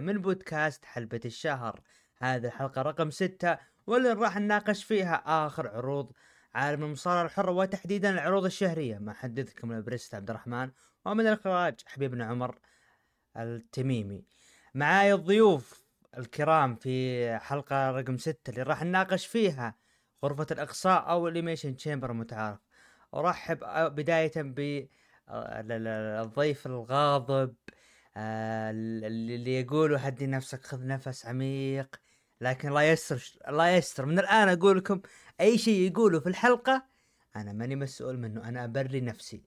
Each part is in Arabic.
من بودكاست حلبة الشهر. هذه الحلقة رقم ستة واللي راح نناقش فيها آخر عروض عالم المصارعة الحرة وتحديدا العروض الشهرية. مع حدثكم ال Priest عبد الرحمن ومن الإخراج حبيبنا عمر التميمي. معاي الضيوف الكرام في حلقة رقم ستة اللي راح نناقش فيها غرفة الإقصاء أو ال Elimination Chamber المتعارف. أرحب بداية بالضيف الغاضب آه، اللي يقولوا هدي نفسك خذ نفس عميق لكن الله يستر الله يستر. من الآن أقول لكم أي شيء يقولوا في الحلقة أنا ماني مسؤول منه أنا أبري نفسي.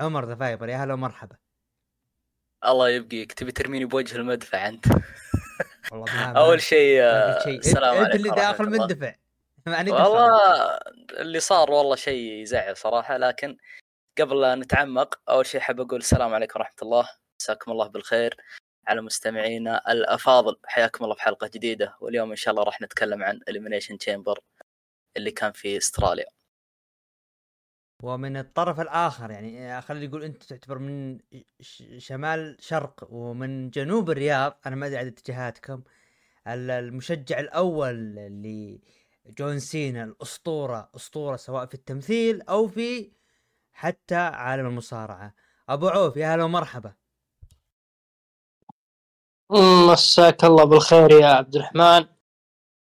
عمر The Viper يا هلا ومرحبا. الله يبقيك. تبي ترميني بوجه المدفع أنت؟ والله أول شيء السلام عليكم انت اللي داخل مندفع. والله اللي صار والله شيء يزعل صراحة لكن قبل لا نتعمق أول شيء حاب أقول السلام عليكم ورحمة الله. مساكم الله بالخير على مستمعينا الأفاضل. حياكم الله في حلقة جديدة واليوم إن شاء الله راح نتكلم عن ال Elimination Chamber اللي كان في استراليا. ومن الطرف الآخر يعني خلينا نقول أنت تعتبر من شمال شرق ومن جنوب الرياض. أنا ما أدري عن اتجاهاتكم. المشجع الأول لجون سينا الأسطورة أسطورة سواء في التمثيل أو في حتى عالم المصارعة. أبو عوف يا هلا ومرحبا. مساك الله بالخير يا عبد الرحمن.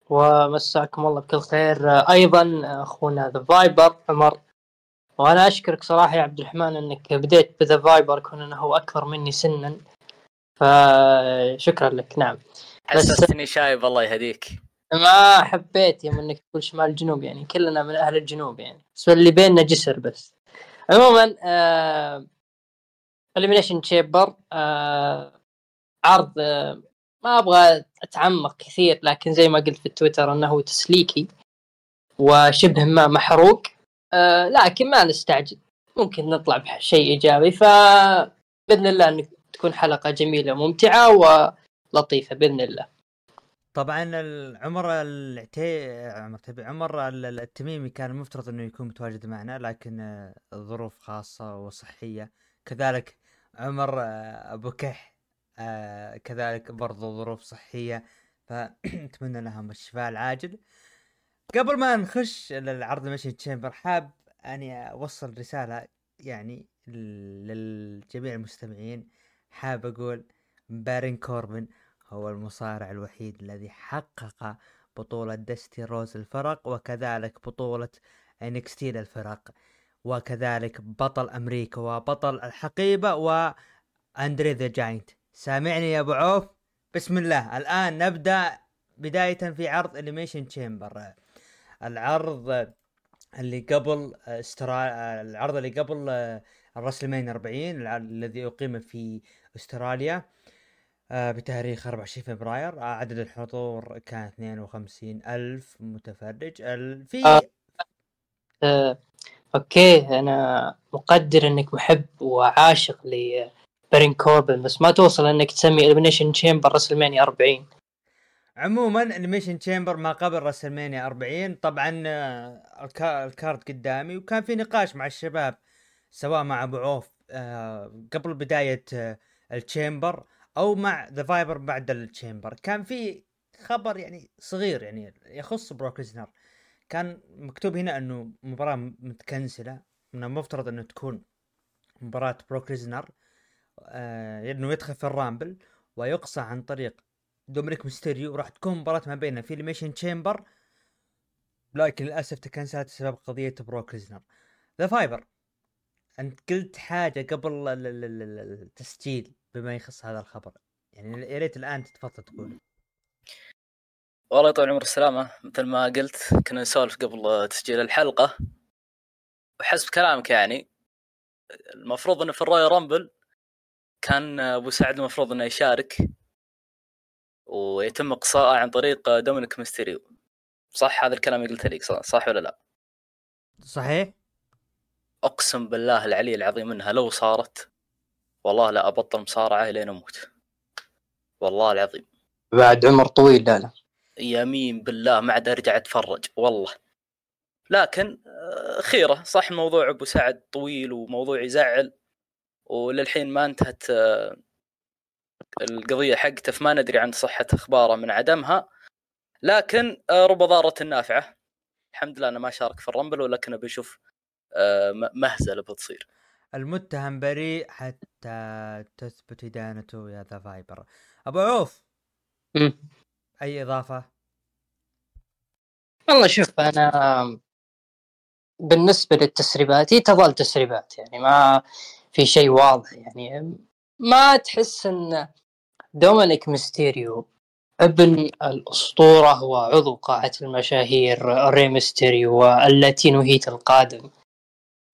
ومساكم الله بكل خير. أيضا أخونا The Viper عمر. وأنا أشكرك صراحة يا عبد الرحمن إنك بديت ب The Viper كون إنه هو أكبر مني سنا. فشكرا لك. نعم. حسستني شايب الله يهديك. ما حبيت يوم إنك تقول شمال الجنوب يعني كلنا من أهل الجنوب يعني. بس اللي بيننا جسر بس. عموما آه ال Elimination Chamber آه عرض ما أبغى أتعمق كثير لكن زي ما قلت في التويتر إنه تسليكي وشبه ما محروق. آه لكن ما نستعجل. ممكن نطلع بشيء إيجابي فباذن الله إنك تكون حلقة جميلة وممتعة ولطيفة بإذن الله. طبعا عمر العتي عمر عمر التميمي كان المفترض إنه يكون متواجد معنا لكن الظروف آه، خاصة وصحية. كذلك عمر آه، أبو كح. آه كذلك برضو ظروف صحية. فنتمنى لهم الشفاء العاجل. قبل ما نخش للعرض Elimination Chamber حاب أني أوصل رسالة يعني للجميع المستمعين. حاب أقول بارون كوربن هو المصارع الوحيد الذي حقق بطولة داستي رودز الفرق وكذلك بطولة NXT للفرق وكذلك بطل أمريكا وبطل الحقيبة وأندري ذا جاينت. سامعني يا أبو عوف بسم الله الآن نبدأ بداية في عرض Elimination Chamber العرض اللي قبل استرا... العرض اللي قبل الراسلمانيا 40 الذي أقيم في أستراليا آه، بتاريخ 24 فبراير آه، عدد الحضور كان 52 ألف متفرج في آه. آه. okay أنا مقدر إنك محب وعاشق ل بارون كوربن بس ما توصل إنك تسمي ال Elimination Chamber راسلمانيا 40 عموما ال Elimination Chamber ما قبل راسلمانيا 40 طبعا آه، ال card قدامي وكان في نقاش مع الشباب سواء مع أبو عوف آه، قبل بداية آه، ال Chamber أو مع The Viper بعد ال Chamber كان في خبر يعني صغير يعني يخص بروك كان مكتوب هنا إنه مباراة متكنسلة من المفترض إنه تكون مباراة بروك آه إنه يدخل في ال Rumble ويقصى عن طريق دومينيك ميستيريو راح تكون مباراة ما بينه في ال Elimination Chamber لكن للأسف تكنسلت بسبب قضية بروك ليسنر The Viper أنت قلت حاجة قبل التسجيل بما يخص هذا الخبر. يعني يا ريت الآن تتفضل تقول. والله طول عمر السلامة. مثل ما قلت كنا نسولف قبل تسجيل الحلقة. وحسب كلامك يعني المفروض إنه في ال Royal Rumble كان أبو سعد المفروض إنه يشارك ويتم اقصاءه عن طريق دومينيك ميستيريو. صح هذا الكلام اللي قلت لك صح ولا لا؟ صحيح. أقسم بالله العلي العظيم إنها لو صارت والله لا أبطل مصارعة لين أموت. والله العظيم. بعد عمر طويل لا لا. يمين بالله ما عاد أرجع أتفرج والله. لكن آه، خيرة. صح موضوع أبو سعد طويل وموضوع يزعل. وللحين ما انتهت القضية حقته فما ندري عن صحة أخباره من عدمها. لكن آه، رب ضاره نافعه الحمد لله انه ما شارك في ال Rumble ولكنه بيشوف آه، مهزلة بتصير. المتهم بريء حتى تثبت إدانته يا ذا فايبر. أبو عوف. أي إضافة؟ والله شوف أنا بالنسبة للتسريبات هي تظل تسريبات يعني ما في شيء واضح يعني ما تحس إن دومينيك ميستيريو ابن الأسطورة وعضو قاعه المشاهير ري ميستيريو وال Latino Heat القادم.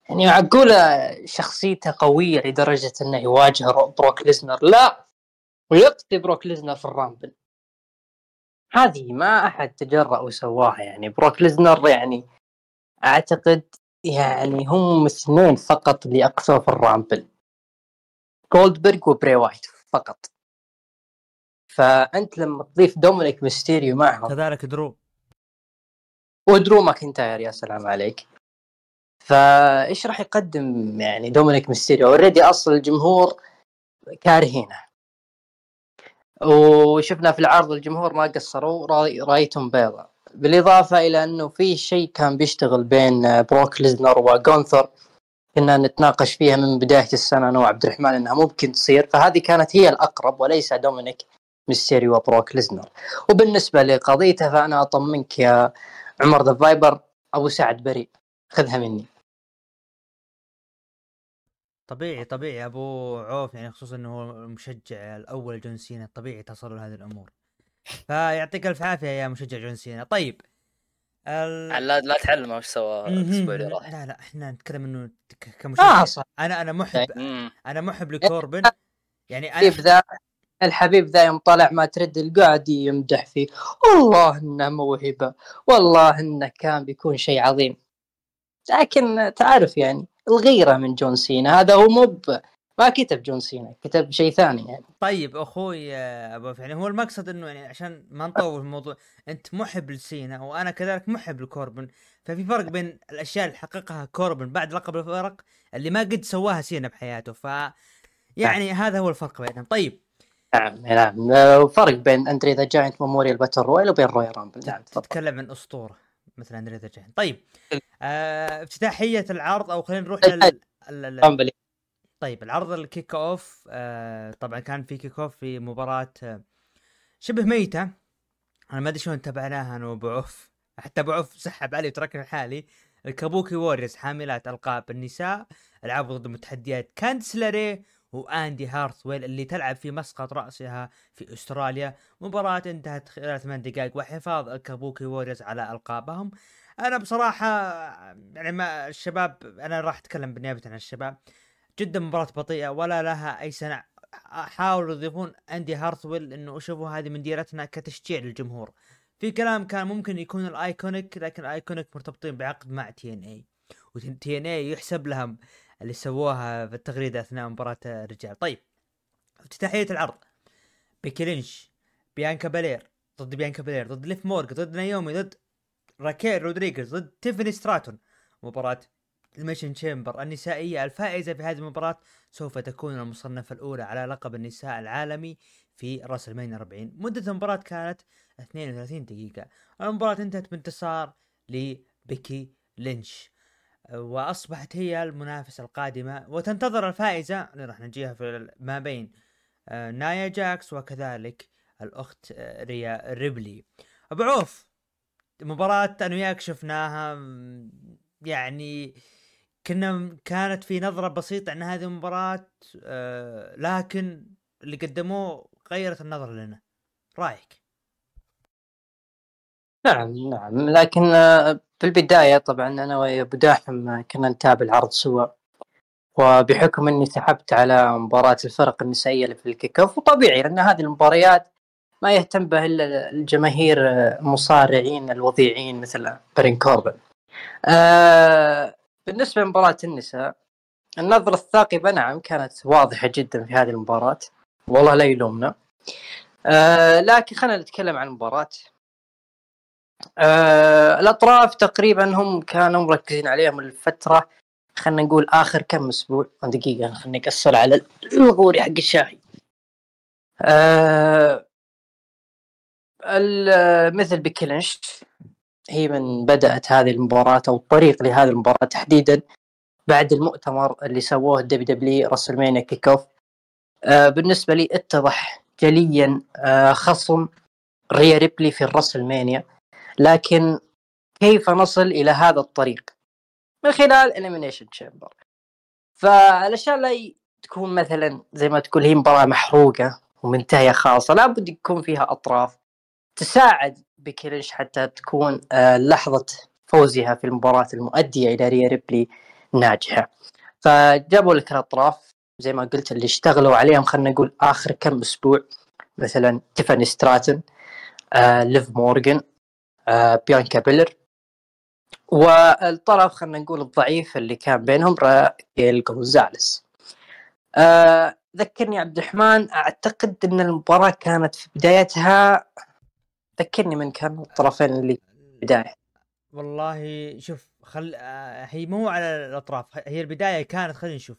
يعني معقولة شخصيته قوية لدرجة إنه يواجه بروك ليزنر؟ لا ويقتل بروك ليزنر في ال Rumble. هذه ما أحد تجرأ وسواها يعني بروك ليزنر يعني أعتقد يعني هم اثنين فقط اللي اقصوا في ال Rumble. جولدبرغ وبري وايت فقط. فأنت لما تضيف دومينيك ميستيريو معهم. كذلك درو. ودرو ماكنتاير يا سلام عليك. فإيش راح يقدم يعني دومينيك ميستيريو؟ already أصلا الجمهور كارهينه وشفنا في العرض الجمهور ما قصروا رأي- رأيتهم بيضة بالإضافة إلى أنه في شيء كان بيشتغل بين بروك ليزنر وجونثر كنا نتناقش فيها من بداية السنة أنا وعبد الرحمن إنها ممكن تصير. فهذه كانت هي الأقرب وليس دومينيك ميستيريو وبروك ليزنر. وبالنسبة لقضيته فأنا أطمنك يا عمر ذا فايبر أبو سعد بريء. خذها مني. طبيعي طبيعي. أبو عوف يعني خصوصا إنه هو المشجع الأول جون سينا طبيعي تصل هذه الأمور. فيعطيك ألف عافية يا مشجع جون سينا. طيب ال... لا لا تعلمه وش سوى الأسبوع اللي. راح. لا لا إحنا نتكلم إنه ك- كمشجع. صح. أنا أنا محب مم. أنا محب لكوربن. يعني الحبيب أنا ذا الحبيب ذا يوم طلع ما ترد القاعد يمدح فيه. والله إنه موهبة. والله إنه كان بيكون شيء عظيم. لكن تعرف يعني الغيرة من جون سينا هذا هو مو ب- ما كتب جون سينا كتب شيء ثاني يعني. طيب أخوي آه، أبو عوف، يعني هو المقصد إنه يعني عشان ما نطول في الموضوع أنت محب لسينا وأنا كذلك محب لكوربن. ففي فرق بين الأشياء اللي حققها كوربن بعد لقب الفرق اللي ما قد سواها سينا بحياته. ف يعني هذا هو الفرق بينهم. طيب. نعم نعم. آه، وفرق بين Andre the Giant Memorial Battle Royal وبين Royal Rumble. نعم تتكلم عن أسطورة مثل اندري ذا جاينت طيب. آه افتتاحية العرض أو خلينا نروح لل ال- ال- Rumble. طيب العرض ال kickoff آه طبعا كان في kickoff في مباراة آه شبه ميتة. أنا ما أدري شلون تابعناها أنا وأبو عوف. حتى أبو عوف سحب علي وتركنا لحالي ال Kabuki Warriors حاملات ألقاب النساء لعبوا ضد متحديات كانديس لوراي وإندي هارتويل اللي تلعب في مسقط رأسها في أستراليا. مباراة انتهت خلال ثمان دقائق وحفاظ ال Kabuki Warriors على ألقابهم. أنا بصراحة يعني ما الشباب أنا راح أتكلم بالنيابة عن الشباب. جدا مباراة بطيئة ولا لها أي سنع حاولوا يضيفون إندي هارتويل إنه شوفوا هذه من ديرتنا كتشجيع للجمهور. في كلام كان ممكن يكون ال IIconics لكن ال IIconics مرتبطين بعقد مع TNA و TNA يحسب لهم اللي سووها في التغريدة أثناء مباراة الرجال. طيب افتتاحيه العرض. بيكي لينش بيانكا بالير ضد بيانكا بالير ضد ليف مورغان ضد نايومي ضد راكيل رودريغيز ضد تيفاني ستراتون. مباراة Elimination Chamber النسائية الفائزة في هذه المباراة سوف تكون المصنفة الأولى على لقب النساء العالمي في WrestleMania 40 مدة المباراة كانت 32 دقيقة. المباراة انتهت بانتصار لبيكي لينش. وأصبحت هي المنافسة القادمة وتنتظر الفائزة اللي راح نجيها في ما بين آه، نايا جاكس وكذلك الأخت آه، ريا ريبلي. أبو عوف مباراة أنا وياك شفناها يعني كنا كانت في نظرة بسيطة عن هذه المباراة آه لكن اللي قدموه غيرت النظرة لنا. رأيك؟ نعم نعم. لكن آه، في البداية طبعا أنا ويا أبو داحم آه، كنا نتابع العرض سوا وبحكم أني سحبت على مباراة الفرق النسائية اللي في الكيك أوف وطبيعي لأن هذه المباريات ما يهتم به إلا الجماهير آه، المصارعين الوضيعين مثل برين كوربن. آه بالنسبة لمباراة النساء النظرة الثاقبة نعم كانت واضحة جدا في هذه المباراة. والله لا يلومنا. آه لكن خلينا نتكلم عن المباراة. آه الأطراف تقريبا هم كانوا مركزين عليهم الفترة خلينا نقول آخر كم أسبوع. دقيقة خليني أقصر على الغوري حق الشاي آه مثل بكلينش هي من بدأت هذه المباراة أو الطريق لهذه المباراة تحديدا بعد المؤتمر اللي سووه WWE WrestleMania kickoff. آه بالنسبة لي اتضح جليا آه خصم ريا ريبلي في ال WrestleMania لكن كيف نصل إلى هذا الطريق؟ من خلال Elimination Chamber فالأشياء لا تكون مثلا زي ما تقول هي مباراة محروقة ومنتهية خاصة لابد يكون فيها أطراف تساعد بيكي لينش حتى تكون آه، لحظة فوزها في المباراة المؤدية إلى ريا ريبلي ناجحة. فجابوا لك الأطراف زي ما قلت اللي اشتغلوا عليهم خلينا نقول آخر كم أسبوع. مثلا تيفاني ستراتن آه، ليف مورغان آه، بيانكا بيلر. والطرف خلينا نقول الضعيف اللي كان بينهم راكيل جونزاليس ذكرني عبد الرحمن أعتقد إن المباراة كانت في بدايتها ذكرني من كان الطرفين اللي بداية. والله شوف خل آه، هي مو على الأطراف هي البداية كانت خلينا نشوف.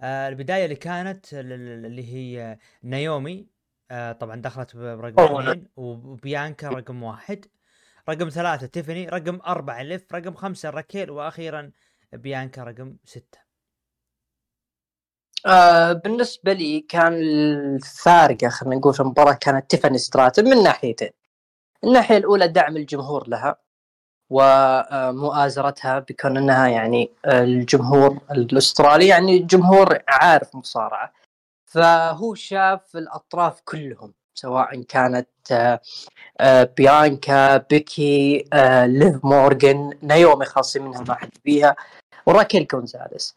آه، البداية اللي كانت ال- ال- اللي هي نايومي آه، طبعا دخلت برقم. اثنين وبيانكا رقم واحد رقم ثلاثة تيفاني رقم أربعة ليف رقم خمسة راكيل وأخيرا بيانكا رقم ستة. آه بالنسبة لي كان الفارقة خلينا نقول في المباراة كانت تيفاني ستراتن من ناحيتين. الناحية الأولى دعم الجمهور لها ومؤازرتها بكون إنها يعني الجمهور الأسترالي يعني جمهور عارف مصارعة. فهو شاف الأطراف كلهم سواء كانت آه، آه، بيانكا بيكي آه، ليف مورغان نايومي خالصين منها ما حد فيها وراكيل جونزاليس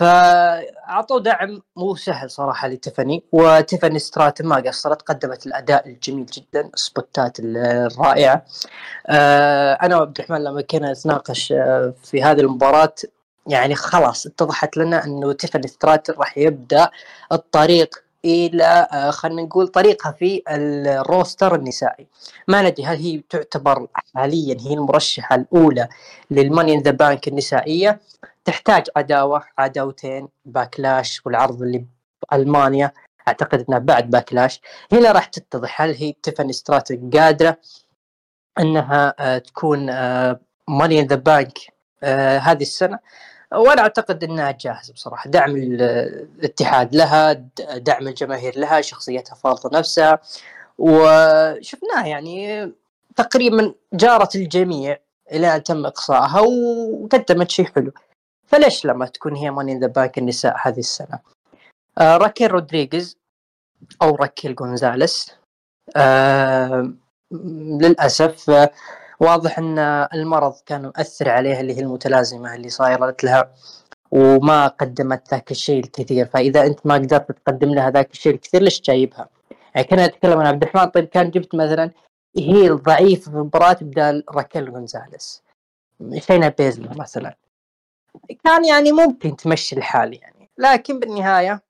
فأعطوا دعم مو سهل صراحة لتيفاني وتيفاني ستراتن ما قصرت قدمت الأداء الجميل جدا السبوتات الرائعة. آه، أنا وعبد الرحمن لما كنا نتناقش آه، في هذه المباراة يعني خلاص اتضحت لنا إنه تيفاني ستراتن راح يبدأ الطريق إلى آه، خلينا نقول طريقها في ال roster النسائي. ما ندري هل هي تعتبر حاليا هي المرشحة الأولى لل Money in the Bank النسائية. تحتاج عداوة عداوتين Backlash والعرض اللي بألمانيا. أعتقد إنها بعد Backlash. هنا راح تتضح هل هي تيفاني ستراتن قادرة إنها آه، تكون Money in the Bank هذه السنة. وأنا أعتقد إنها جاهزة بصراحة. دعم ال- الاتحاد لها دعم الجماهير لها شخصيتها فارضه نفسها. وشفناها يعني تقريبا جارت الجميع إلى أن تم إقصائها وقدمت شيء حلو. فليش لما تكون هي Money the Bank النساء هذه السنة؟ آه راكيل رودريغيز أو راكيل جونزاليس آه للأسف آه واضح إن المرض كان مؤثر عليها اللي هي المتلازمة اللي صايرت لها وما قدمت ذاك الشيء الكثير فإذا أنت ما قدرت تقدم لها ذاك الشيء الكثير ليش جايبها؟ يعني كنا نتكلم عن عبد الرحمن طيب كان جبت مثلا هي الضعيفه في المباراه بدال راكيل جونزاليس شينا بيزلر مثلا كان يعني ممكن تمشي الحال يعني لكن بالنهاية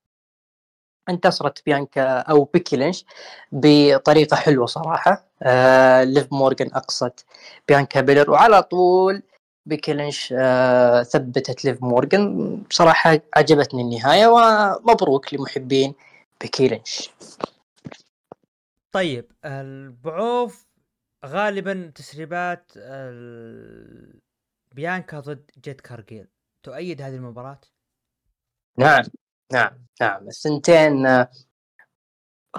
انتصرت بيانكا أو بيكي لينش بطريقة حلوة صراحة. آه ليف مورغان اقصت بيانكا بيلر. وعلى طول بيكي لينش آه ثبتت ليف مورغان. بصراحه عجبتني النهاية ومبروك لمحبين بيكي لينش. طيب أبو عوف غالبا تسريبات ال- بيانكا ضد جيد كارجيل. تؤيد هذه المباراة؟ نعم. نعم نعم. الثنتين آه،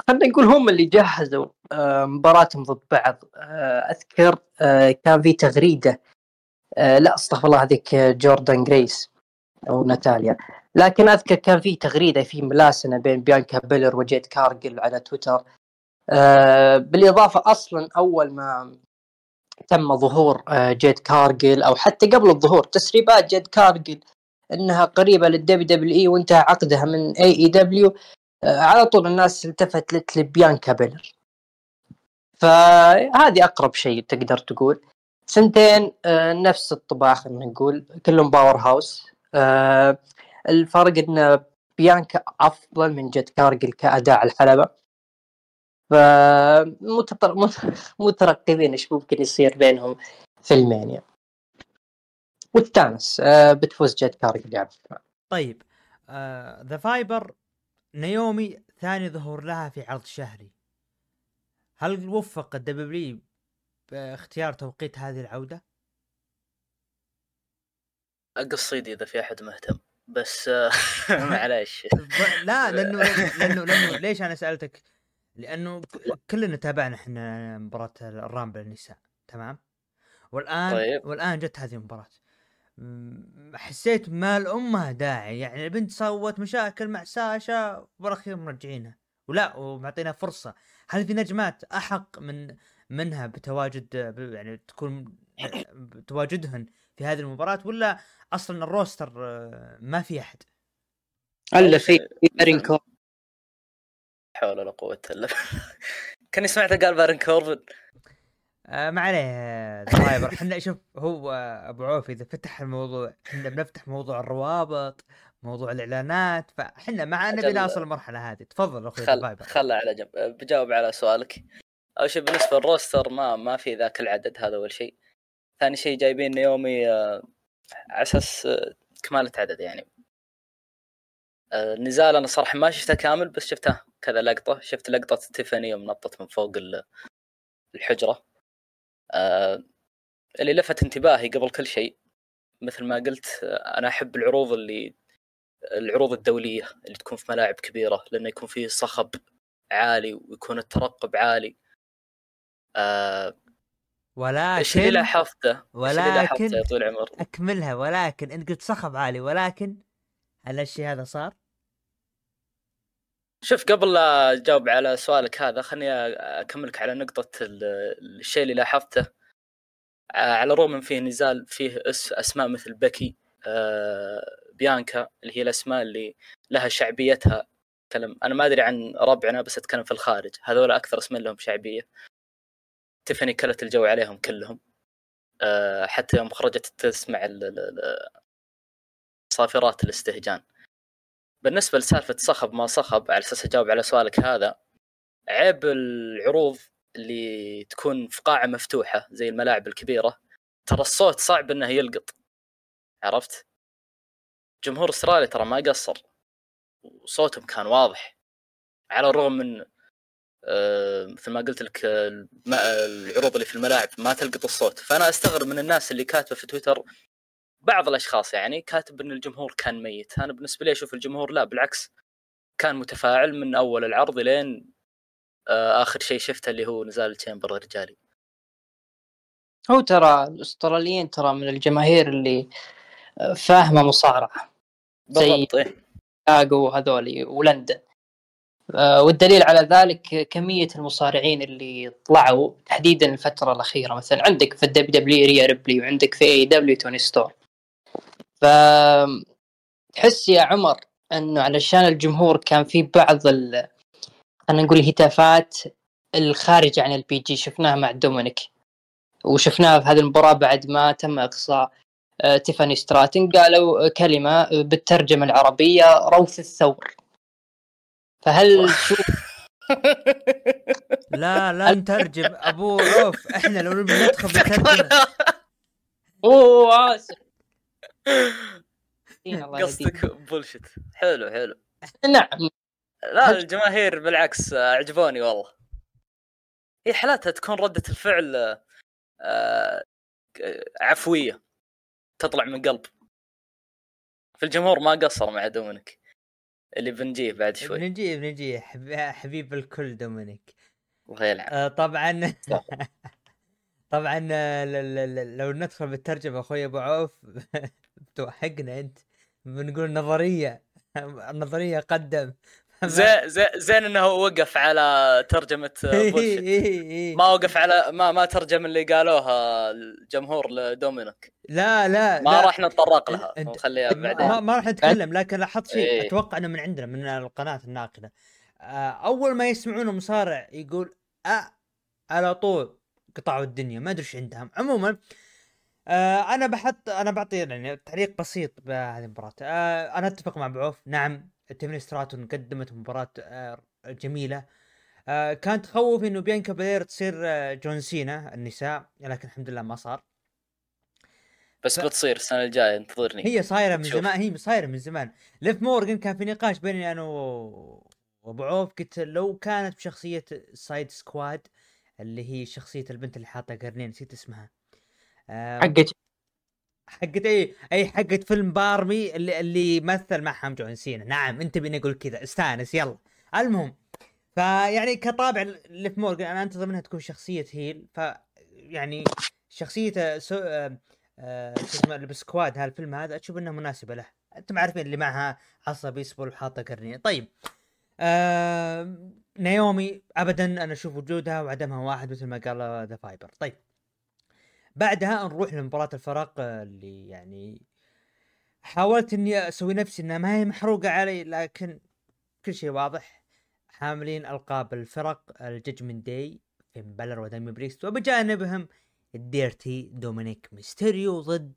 خلينا نقول هم اللي جهزوا آه، مباراتهم ضد بعض. آه، أذكر كان في تغريدة لا أستغفر الله هذيك جوردان جريس أو ناتاليا. لكن أذكر كان في تغريدة في ملاسنة بين بيانكا بيلر وجيد كارجل على تويتر. بالإضافة أصلا أول ما تم ظهور جيد كارجل أو حتى قبل الظهور تسريبات جيد كارجل إنها قريبة لل WWE وانتهى عقدها من AEW على طول الناس التفتت لبيانكا بيلر. فهذه أقرب شيء تقدر تقول. سنتين آه، نفس الطباع خلينا نقول كلهم powerhouse. آه، الفرق إن بيانكا أفضل من جيد كارجل كأداء على الحلبة. فمترقبين إيش ممكن يصير بينهم في ألمانيا. واستانس آه، بتفوز جيد كارجل يا عبد. طيب the Viper نيومي ثاني ظهور لها في عرض شهري هل وفق ال W باختيار توقيت هذه العودة؟ قصدي إذا في أحد مهتم بس آه، معليش لا لأنه لأنه لأنه ليش أنا سألتك؟ لأنه كلنا تابعنا إحنا مباراة الرامبل النساء تمام؟ والآن طيب. والآن جت هذه المباراة حسيت ما الامها داعي. يعني البنت سوت مشاكل مع ساشا والاخير مرجعينها ولا ومعطينا فرصة. هل في نجمات أحق من منها بتواجد يعني تكون تواجدهن في هذه المباراة ولا أصلا الروستر آه، ما في أحد؟ ألا في بارين كوربن حول ولا قوة إلا كاني سمعته قال بارين كوربن آه ما عليه درايفر. إحنا شوف هو أبو عوف إذا فتح الموضوع إحنا بنفتح موضوع الروابط موضوع الإعلانات فاحنا ما نبي نوصل المرحلة هذه. تفضل أخوي خل خله على جنب. بجاوب على سؤالك. أول شيء بالنسبة للروستر ما ما في ذاك العدد هذا أول شيء. ثاني شيء جايبين نيومي آه، على أساس آه، كمالة عدد يعني. النزال أنا صراحة ما شفته كامل بس شفته كذا لقطة. شفت لقطة تيفاني يوم نطت من فوق الحجرة. آه، اللي لفت انتباهي قبل كل شيء مثل ما قلت أنا أحب العروض اللي العروض الدولية اللي تكون في ملاعب كبيرة لأنه يكون فيه صخب عالي ويكون الترقب عالي آه ولكن إيش اللي لاحظته؟ ولكن يا طويل العمر؟ أكملها ولكن انت قلت صخب عالي ولكن هل الشيء هذا صار؟ شوف قبل لا أجاوب على سؤالك هذا خليني أكملك على نقطة الشيء اللي لاحظته. على الرغم من فيه نزال فيه أسماء مثل بكي آه، بيانكا اللي هي الأسماء اللي لها شعبيتها. كلام أنا ما أدري عن ربعنا بس أتكلم في الخارج. هذول أكثر اسمين لهم شعبية. تيفاني كلت الجو عليهم كلهم. آه، حتى يوم خرجت تسمع صافرات الاستهجان. بالنسبة لسالفة صخب ما صخب على أساس أجاوب على سؤالك هذا عيب العروض اللي تكون في قاعة مفتوحة زي الملاعب الكبيرة ترى الصوت صعب إنه يلقط. عرفت؟ جمهور استراليا ترى ما قصر وصوتهم كان واضح. على الرغم من آه، مثل ما قلت لك العروض اللي في الملاعب ما تلقط الصوت. فأنا أستغرب من الناس اللي كاتبة في تويتر بعض الأشخاص يعني كاتب إن الجمهور كان ميت. أنا بالنسبة لي أشوف الجمهور لا بالعكس. كان متفاعل من أول العرض لين آه، آخر شيء شفته اللي هو نزال تشامبر الرجالي. هو ترى الأستراليين ترى من الجماهير اللي آه، فاهمة مصارعة. زي شيكاغو إيه. هذولي ولندن. آه، والدليل على ذلك كمية المصارعين اللي طلعوا تحديدا الفترة الأخيرة. مثلا عندك في ال WW ريا ريبلي وعندك في AW توني ستورم ف تحس يا عمر إنه علشان الجمهور كان في بعض ال خلينا نقول الهتافات الخارجة عن ال PG شفناها مع دومينيك. وشفناها في هذه المباراة بعد ما تم إقصاء آه، تيفاني ستراتن قالوا كلمة بالترجمة العربية روث الثور فهل لا لا نترجم. أبو عوف إحنا لو ندخل بالترجمة. أوه آسف. قصدك بولشت حلو حلو. نعم. لا الجماهير بالعكس عجبوني والله. هي حالاتها تكون ردة الفعل آه، عفوية. تطلع من قلب. في الجمهور ما قصر مع دومينيك. اللي بنجيه بعد شوي. بنجيه بنجيه. حبيب الكل دومينيك. الله يلعن. آه طبعا طبعا آه، لو ندخل بالترجمة أخوي أبو عوف توحقنا أنت بنقول نظرية النظريه قدم. زين زين زين إنه وقف على ترجمة إيه، إيه، إيه، ما وقف على ما ما ترجم اللي قالوها الجمهور لدومينيك. لا لا ما راح نتطرق لها نخليها بعدين. ما, ما راح نتكلم لكن لاحظت شيء إيه. أتوقع إنه من عندنا من القناة الناقدة. آه، أول ما يسمعون مصارع يقول أ على طول قطعوا الدنيا ما أدري إيش عندهم. عموما آه أنا بحط أنا بعطي يعني تعليق بسيط بهذه المباراة. آه أنا أتفق مع أبو عوف نعم تيفني ستراتون قدمت مباراة آه، جميلة. آه، كان تخوف إنه بيانكا بلير تصير آه، جون سينا النساء لكن الحمد لله ما صار. بس ف... بتصير السنة الجاية انتظرني. هي صايرة من زمان هي صايرة من زمان. ليف مورجن كان في نقاش بيني أنا و... وأبو عوف. قلت لو كانت بشخصية سايد سكواد اللي هي شخصية البنت اللي حاطة قرنين نسيت اسمها. آه، حقت. حقت اي إي حقت فيلم بارمي اللي اللي مثل معهم جون سينا. نعم أنت بيني أقول كذا. استأنس يلا. المهم فيعني كطابع اللي في مورجان أنا أنتظر منها تكون شخصية هيل. ف يعني شخصيته سو... آه... آه... شو اسمه اللي بسكواد هالفيلم هذا أشوف انها مناسبة له. أنتم عارفين اللي معها عصا بيسبول وحاطة قرنيه طيب آه... نيومي ابدا أنا أشوف وجودها وعدمها واحد مثل ما قال ذا فايبر. طيب. بعدها نروح لمباراة الفرق آه، اللي يعني حاولت إني أسوي نفسي انها ما هي محروقة علي لكن كل شيء واضح حاملين ألقاب الفرق الججمنت داي فين بلر ودامين بريست وبجانبهم الديرتي دومينيك ميستيريو ضد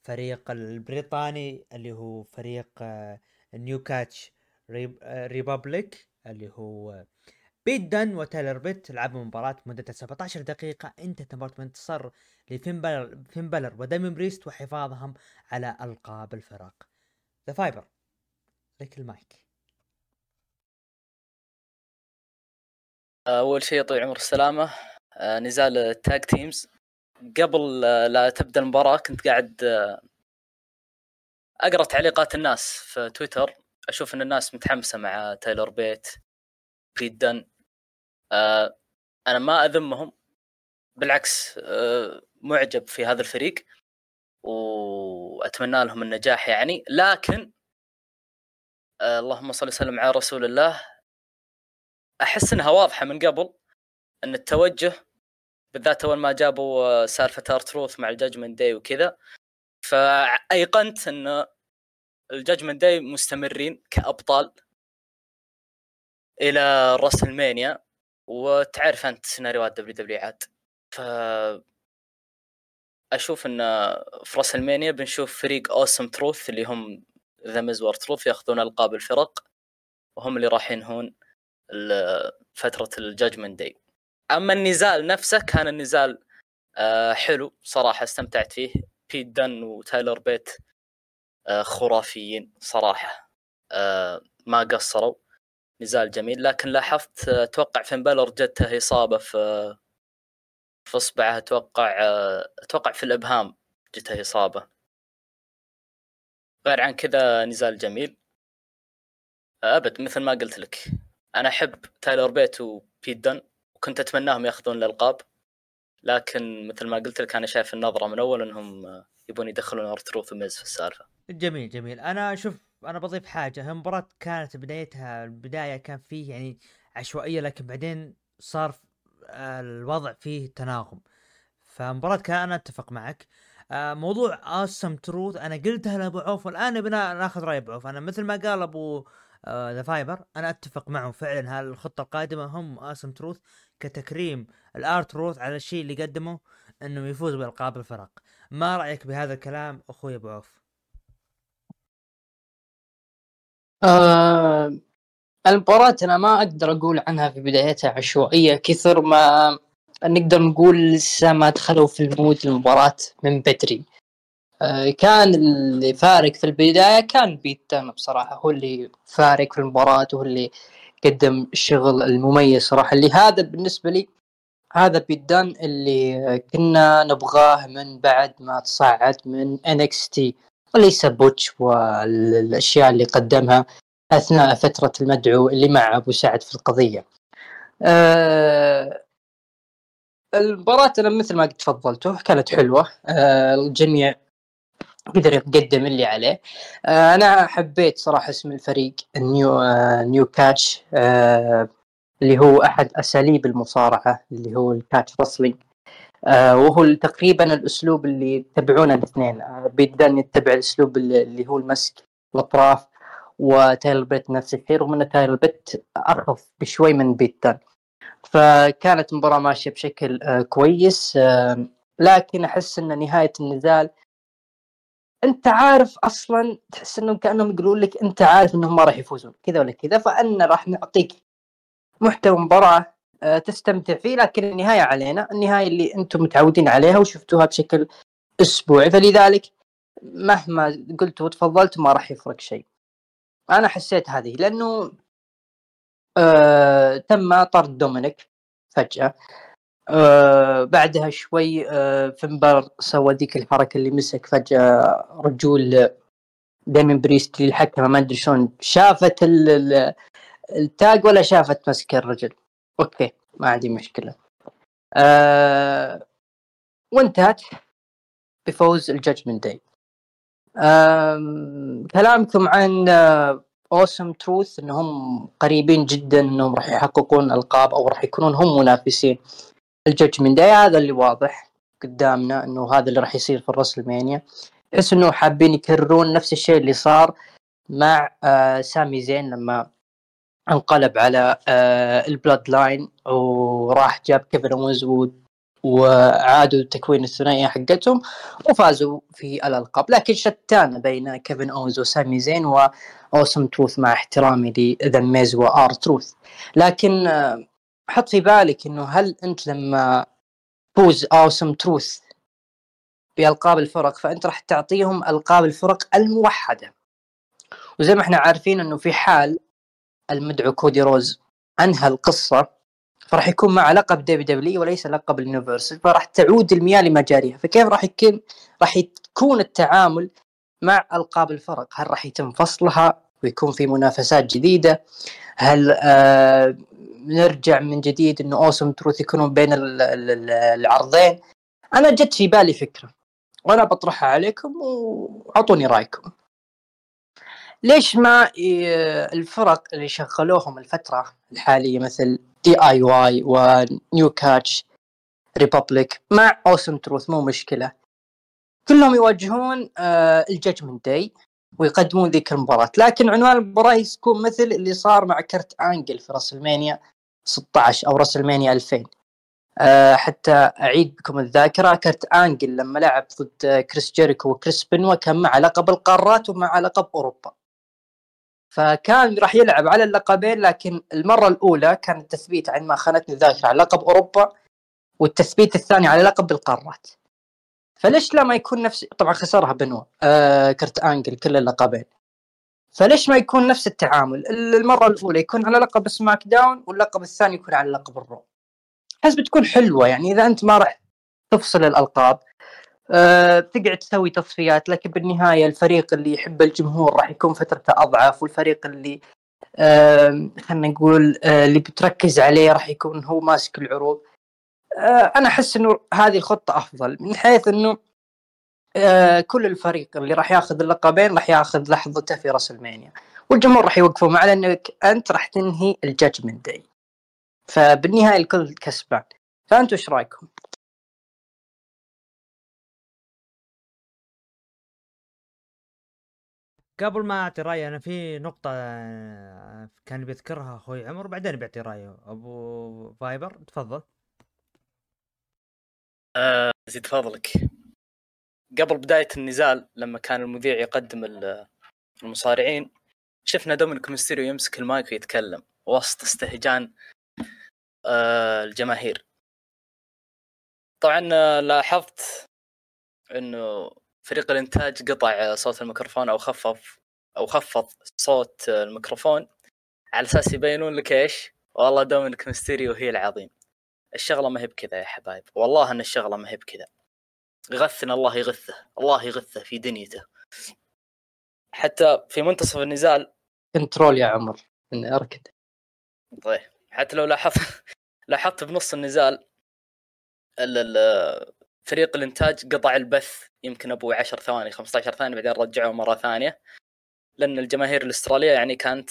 فريق البريطاني اللي هو فريق آه، نيو كاتش آه، ريبابليك اللي هو بيت دن وتايلر بيت لعبوا مباراة مدتها 17 دقيقة انتهت مباراة بانتصار لفين بلر ودامين بريست وحفاظهم على ألقاب الفرق. ذا فايبر لك المايك. أول شيء طويل عمر السلامة. آه، نزال ال tag teams. قبل آه، لا تبدأ المباراة كنت قاعد آه، أقرأ تعليقات الناس في تويتر. أشوف إن الناس متحمسة مع تايلور بيت. بيت دن أنا ما أذمهم. بالعكس معجب في هذا الفريق وأتمنى لهم النجاح يعني. لكن اللهم صل وسلم على رسول الله. أحس إنها واضحة من قبل إن التوجه بالذات أول ما جابوا آه، سالفة ارتروث مع الجاجمنت داي وكذا فأيقنت إن الجاجمنت داي مستمرين كأبطال إلى راسلمانيا. وتعرف أنت سيناريوهات دبليو دبليو عاد. ف أشوف إن في راسلمانيا بنشوف فريق اوسم تروث اللي هم ذا ميز وآر تروث ياخذون ألقاب الفرق وهم اللي راح ينهون فترة الجاجمنت داي أما النزال نفسه كان النزال آه، حلو صراحة استمتعت فيه. بيت دن وتايلر بيت آه، خرافيين صراحة آه، ما قصروا. نزال جميل. لكن لاحظت أتوقع فين بالر جته إصابة في في اصبعه أتوقع أتوقع في الأبهام جته إصابة. غير عن كذا نزال جميل. أبد مثل ما قلت لك. أنا أحب تايلر بيت وبيت دن وكنت أتمناهم يأخذون الألقاب. لكن مثل ما قلت لك أنا شايف النظرة من أول إنهم يبون يدخلون ارتروث وميز في السالفة. جميل جميل. أنا أشوف أنا بضيف حاجة. المباراه كانت بدايتها البداية كان فيه يعني عشوائية لكن بعدين صار الوضع فيه تناغم. فمباراة كان أنا أتفق معك. آه، موضوع اوسم تروث أنا قلتها لابو عوف والآن بنا ناخذ رأي أبو عوف. أنا مثل ما قال أبو ذا uh, فايبر أنا أتفق معه فعلا. هالخطه القادمة هم اوسم تروث كتكريم لآر تروث على الشيء اللي قدمه إنه يفوز بألقاب الفرق. ما رأيك بهذا الكلام أخوي أبو عوف؟ آه المباراة أنا ما أقدر أقول عنها في بدايتها عشوائية كثر ما نقدر نقول لسه ما دخلوا في المود المباراة من بدري. آه، كان اللي فارق في البداية كان بيتم بصراحة هو اللي فارق في المباراة وهو اللي قدم الشغل المميز صراحة. اللي هذا بالنسبة لي هذا بيدان اللي كنا نبغاه من بعد ما تصعد من NXT وليس بوتش والأشياء اللي قدمها. أثناء فترة المدعو اللي مع أبو سعد في القضية. أه المباراة أنا مثل ما تفضلته كانت حلوة. أه الجميع قدر يقدم اللي عليه. آه أنا حبيت صراحة اسم الفريق النيو آه نيو كاتش آه اللي هو أحد أساليب المصارعة اللي هو الكاتش رسلينج. آه وهو تقريبا الأسلوب اللي يتبعونه الاثنين. آه بيت دن يتبع الأسلوب اللي هو المسك الأطراف. وتايلر بيت نفس الشيء رغم إن تايلر بيت أخف بشوي من بيت دن فكانت المباراة ماشية بشكل آه كويس آه لكن أحس إن نهاية النزال أنت عارف أصلا تحس إنهم كأنهم يقولون لك أنت عارف إنهم ما راح يفوزون كذا ولا كذا فأنا راح نعطيك محتوى مباراه آه، تستمتع فيه لكن النهاية علينا النهاية اللي أنتم متعودين عليها وشفتوها بشكل أسبوعي. فلذلك مهما قلت وتفضلت ما راح يفرق شيء. أنا حسيت هذه لأنه آه تم طرد دومينيك فجأة. آه بعدها شوي آه فين بلر سوى ذيك الحركة اللي مسك فجأة رجول دامين بريست اللي الحكمه ما أدري شلون شافت ال- ال- ال tag ولا شافت مسك الرجل. أوكي ما عندي مشكلة. آه وانتهت بفوز الججمنت داي كلامكم عن اوسم تروث إنهم قريبين جدا إنهم راح يحققون ألقاب أو راح يكونون هم منافسين. الجادجمنت داي هذا اللي واضح قدامنا إنه هذا اللي راح يصير في الرسلمانيا تحس إنه حابين يكررون نفس الشيء اللي صار مع آه سامي زين لما انقلب على آه البلودلاين وراح جاب كيفن أونز و- وعادوا تكوين الثنائيه حقتهم وفازوا في الألقاب. لكن شتان بين كيفن أونز وسامي زين وأوسم تروث مع احترامي لذا ميز وآر تروث. لكن آه، حط في بالك إنه هل أنت لما تفوز أوسم تروث بألقاب الفرق فأنت راح تعطيهم ألقاب الفرق الموحدة. وزي ما إحنا عارفين إنه في حال المدعو كودي رودز أنهى القصة فراح يكون مع لقب WW وليس لقب اليونيفرسال فراح تعود المياه لمجاريها. فكيف راح يكون؟ راح يكون التعامل مع ألقاب الفرق. هل راح يتم فصلها؟ ويكون في منافسات جديدة؟ هل آه نرجع من جديد إنه أوسم تروث يكونون بين ال- ال- ال- العرضين؟ أنا جت في بالي فكرة. وأنا بطرحها عليكم وأعطوني رأيكم. ليش ما ي- الفرق اللي شغلوهم الفترة الحالية مثل دي اي واي ونيو كاتش ريبابليك مع اوسم تروث مو مشكلة. كلهم يواجهون الجاجمنت داي ويقدمون ذيك المباراة. لكن عنوان المباراة يكون مثل اللي صار مع كرت آنجل في راسلمانيا 16 أو راسلمانيا 2000 آه حتى أعيد بكم الذاكرة كرت آنجل لما لعب ضد آه، كريس جيريكو وكريس بنوا كان مع لقب القارات ومع لقب أوروبا. فكان راح يلعب على اللقبين لكن المرة الأولى كان التثبيت عند ما خانتني الذاكره على لقب أوروبا والتثبيت الثاني على لقب القارات فليش لا ما يكون نفس طبعا خسرها بنوا آه كرت آنجل كل اللقبين. فليش ما يكون نفس التعامل؟ المرة الأولى يكون على لقب سماك داون واللقب الثاني يكون على لقب الرو. أحس بتكون حلوة يعني إذا أنت ما راح تفصل الألقاب أه تقعد تسوي تصفيات لكن بالنهاية الفريق اللي يحب الجمهور راح يكون فترته أضعف والفريق اللي أه خلينا نقول أه اللي بتركز عليه راح يكون هو ماسك العروض. أه أنا أحس إنه هذه الخطة أفضل من حيث إنه أه كل الفريق اللي راح ياخذ اللقبين راح ياخذ لحظته في راسلمانيا والجمهور راح يوقفون على إنك أنت راح تنهي الجاجمنت داي فبالنهاية الكل كسبان. فأنتوا إيش رأيكم؟ قبل ما أعطي رأيي أنا في نقطة آه، كان بيذكرها أخوي عمر بعدين بيعطي رأيه. أبو فايبر تفضل. آه زيد فضلك قبل بداية النزال لما كان المذيع يقدم ال- المصارعين شفنا دومينيك ميستيريو يمسك المايك ويتكلم وسط استهجان آه الجماهير. طبعا آه، لاحظت إنه فريق الإنتاج قطع صوت الميكروفون أو خفف أو خفض صوت الميكروفون. على أساس يبينون لك إيش؟ والله دومينيك ميستيريو هي العظيم. الشغلة ما هي بكذا يا حبايب. والله إن الشغلة ما هي بكذا. غثنا الله يغثه. الله يغثه في دنيته. حتى في منتصف النزال كنترول يا عمر. إني أركد. طيب. حتى لو لاحظت لاحظت بنص النزال ال- ال- فريق الإنتاج قطع البث يمكن ابو 10 ثواني 15 ثانية بعدين رجعوه مرة ثانية. لأن الجماهير الأسترالية يعني كانت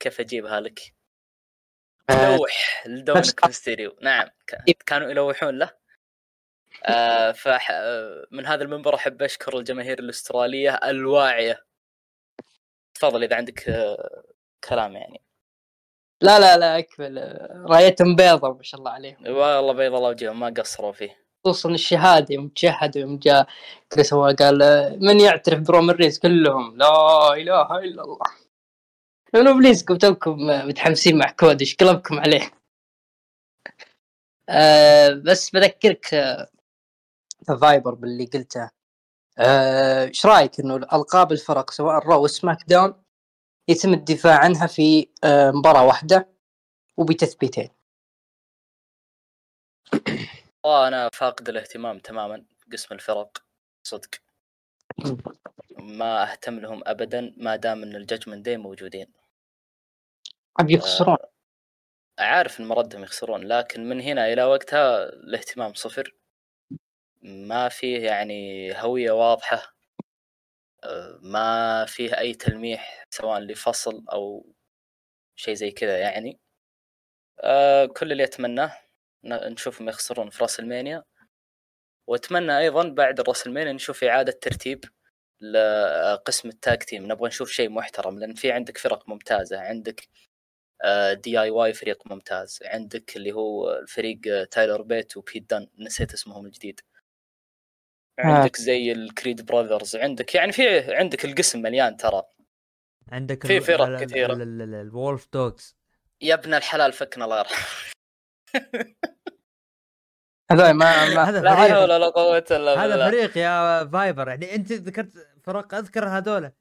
كيف أجيبها لك؟ تلوح لدومينيك ميستيريو. نعم ك- كانوا يلوحون له. آه فح... آه، من هذا المنبر أحب أشكر الجماهير الأسترالية الواعية. تفضل إذا عندك آه كلام يعني. لا لا لا أكمل. رأيتهم بيضة ما شاء الله عليهم. والله بيض الله وجههم ما قصروا فيه. خصوصا الشهادة يوم تشهد يوم جاء كريس قال من يعترف برومان رينز كلهم. لا إله إلا الله. لأنه please توكم متحمسين مع كودي إيش قلبكم عليه. آه بس بذكرك آه فايبر باللي قلته. آه، إيش رأيك إنه ألقاب الفرق سواء رو وسماك داون يتم الدفاع عنها في آه، مباراة واحدة وبتثبيتين؟ وأنا فاقد الاهتمام تماما قسم الفرق صدق. ما أهتم لهم ابدا ما دام إن الججمنت داي موجودين. عم يخسرون. عارف إن مردهم يخسرون لكن من هنا إلى وقتها الاهتمام صفر. ما فيه يعني هوية واضحة آه، ما فيه أي تلميح سواء لفصل أو شيء زي كذا يعني. آه، كل اللي أتمناه نشوفهم يخسرون في راسلمانيا واتمنى أيضا بعد راسلمانيا نشوف إعادة ترتيب لقسم ال tag team. نبغى نشوف شيء محترم لأن في عندك فرق ممتازة. عندك دي اي واي فريق ممتاز. عندك اللي هو الفريق آه، تايلر بيت وبيت دن. نسيت اسمهم الجديد. عندك زي الكريد براذرز. عندك يعني في عندك القسم مليان ترى. عندك في فرق ال- ال- كثيرة. ال- ال- ال- الولف دوجز. يا ابن الحلال فكنا الله يرحمه. هذول ما ما هذا لا حول ولا قوة إلا هذا بالله. فريق يا فايبر. يعني أنت ذكرت فرق أذكر هذول.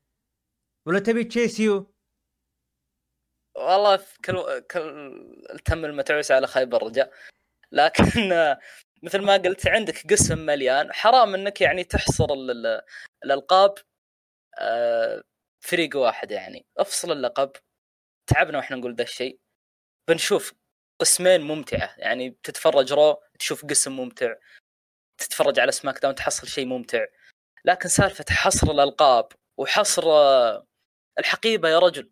ولا تبي تشيس يو؟ والله في كل كل تم المتعوس على خيبر رجاء لكن مثل ما قلت عندك قسم مليان. حرام إنك يعني تحصر ال- ال- الالقاب آه، فريق واحد يعني. افصل اللقب. تعبنا وإحنا نقول ذا الشيء. بنشوف قسمين ممتعة. يعني تتفرج رو تشوف قسم ممتع. تتفرج على سماك داون تحصل شيء ممتع. لكن سالفة حصر الألقاب وحصر آه، الحقيبة يا رجل.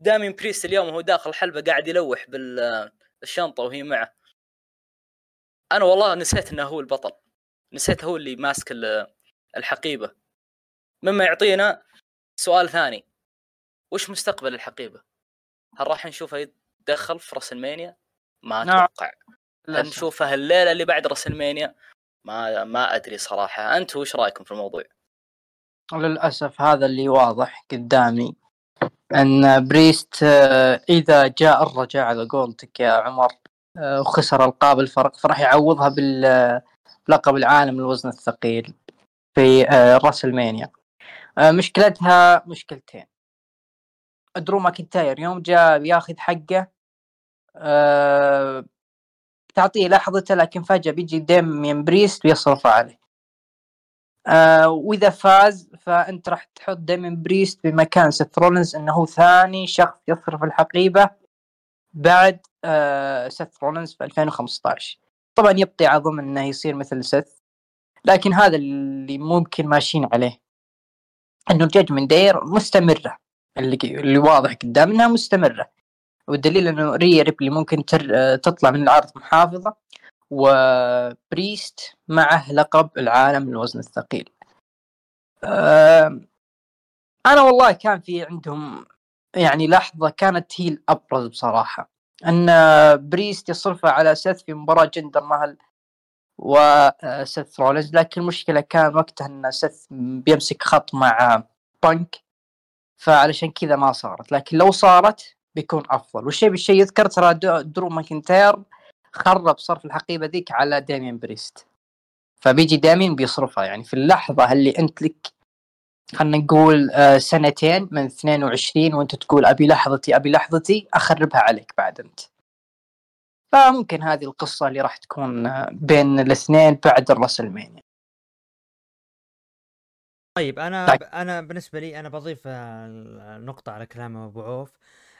دامين بريست اليوم وهو داخل الحلبه قاعد يلوح بالشنطة وهي معه. أنا والله نسيت إنه هو البطل. نسيت هو اللي ماسك ال- الحقيبة. مما يعطينا سؤال ثاني. وش مستقبل الحقيبة؟ هل راح نشوفه يتدخل في راس المانيا؟ ما نعم. أتوقع هل نشوفه الليلة اللي بعد راس المانيا؟ ما ما أدري صراحة أنت وش رأيكم في الموضوع؟ للأسف هذا اللي واضح قدامي أن بريست آه، إذا جاء الرجاء على قولتك يا عمر آه، وخسر ألقاب الفرق فراح يعوضها بال- بلقب العالم الوزن الثقيل في آه، راسلمانيا آه، مشكلتها مشكلتين درو ماكنتاير يوم جاء بياخذ حقه آه، تعطيه لحظته لكن فجأة بيجي ديميان بريست ويصرف عليه. آه وإذا فاز فأنت راح تحط ديميان بريست بمكان سيث رولينز إنه هو ثاني شخص يصرف الحقيبه بعد آه سيث رولينز في 2015 طبعا يبقي عظم إنه يصير مثل سيث لكن هذا اللي ممكن ماشيين عليه. إنه ال Judgment Day مستمرة اللي اللي واضح قدامنا مستمرة. والدليل إنه ريا ريبلي ممكن تر... آه، تطلع من العرض محافظة وبريست معه لقب العالم الوزن الثقيل. آم، أنا والله كان في عندهم يعني لحظة كانت هي الأبرز بصراحة أن بريست يصرفها على سيث في مباراة جندر مهل وسيث رولينز. لكن المشكلة كان وقتها أن سيث بيمسك خط مع بانك فعلشان كذا ما صارت. لكن لو صارت بيكون أفضل. والشيء بالشيء يذكر ترى درو ماكنتاير خرب صرف الحقيبة ذيك على دامين بريست. فبيجي دامين بيصرفها. يعني في اللحظة اللي أنت لك خلينا نقول آه، سنتين من 22 وأنت تقول أبي لحظتي أبي لحظتي أخربها عليك بعد أنت. فممكن هذه القصة اللي راح تكون آه، بين الاثنين بعد الرسلمانيا. طيب أنا طيب. أنا بالنسبة لي أنا بضيف آه، نقطة على كلام أبو عوف.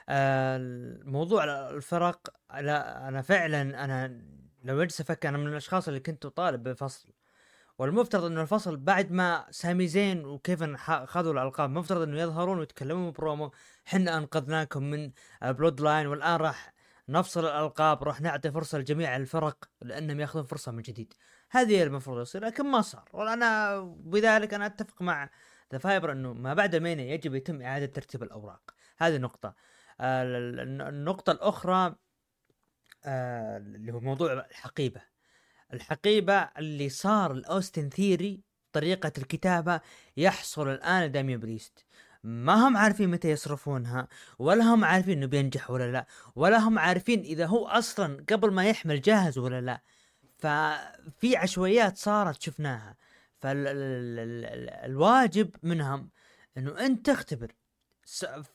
الموضوع الفرق لا أنا فعلا أنا لو أجلس أفكر أنا من الأشخاص اللي كنت أطالب بفصل. والمفترض إنه الفصل بعد ما سامي زين وكيفن خذوا الألقاب مفترض إنه يظهرون ويتكلمون برومو حنا أنقذناكم من ال Bloodline والآن راح نفصل الألقاب راح نعطي فرصة لجميع الفرق لأنهم يأخذون فرصة من جديد. هذه المفروض يصير لكن ما صار. وأنا بذلك أنا أتفق مع The Viper إنه ما بعد ال Mania يجب يتم إعادة ترتيب الأوراق. هذه نقطة. آه، ال- ال- النقطة الأخرى آه، اللي هو موضوع الحقيبة. الحقيبة اللي صار الاوستن ثيري طريقة الكتابة يحصل الآن داميان بريست. ما هم عارفين متى يصرفونها ولا هم عارفين إنه بينجح ولا لا ولا هم عارفين إذا هو أصلا قبل ما يحمل جاهز ولا لا. ففي عشوائيات صارت شفناها. فالواجب منهم إنه أنت تختبر.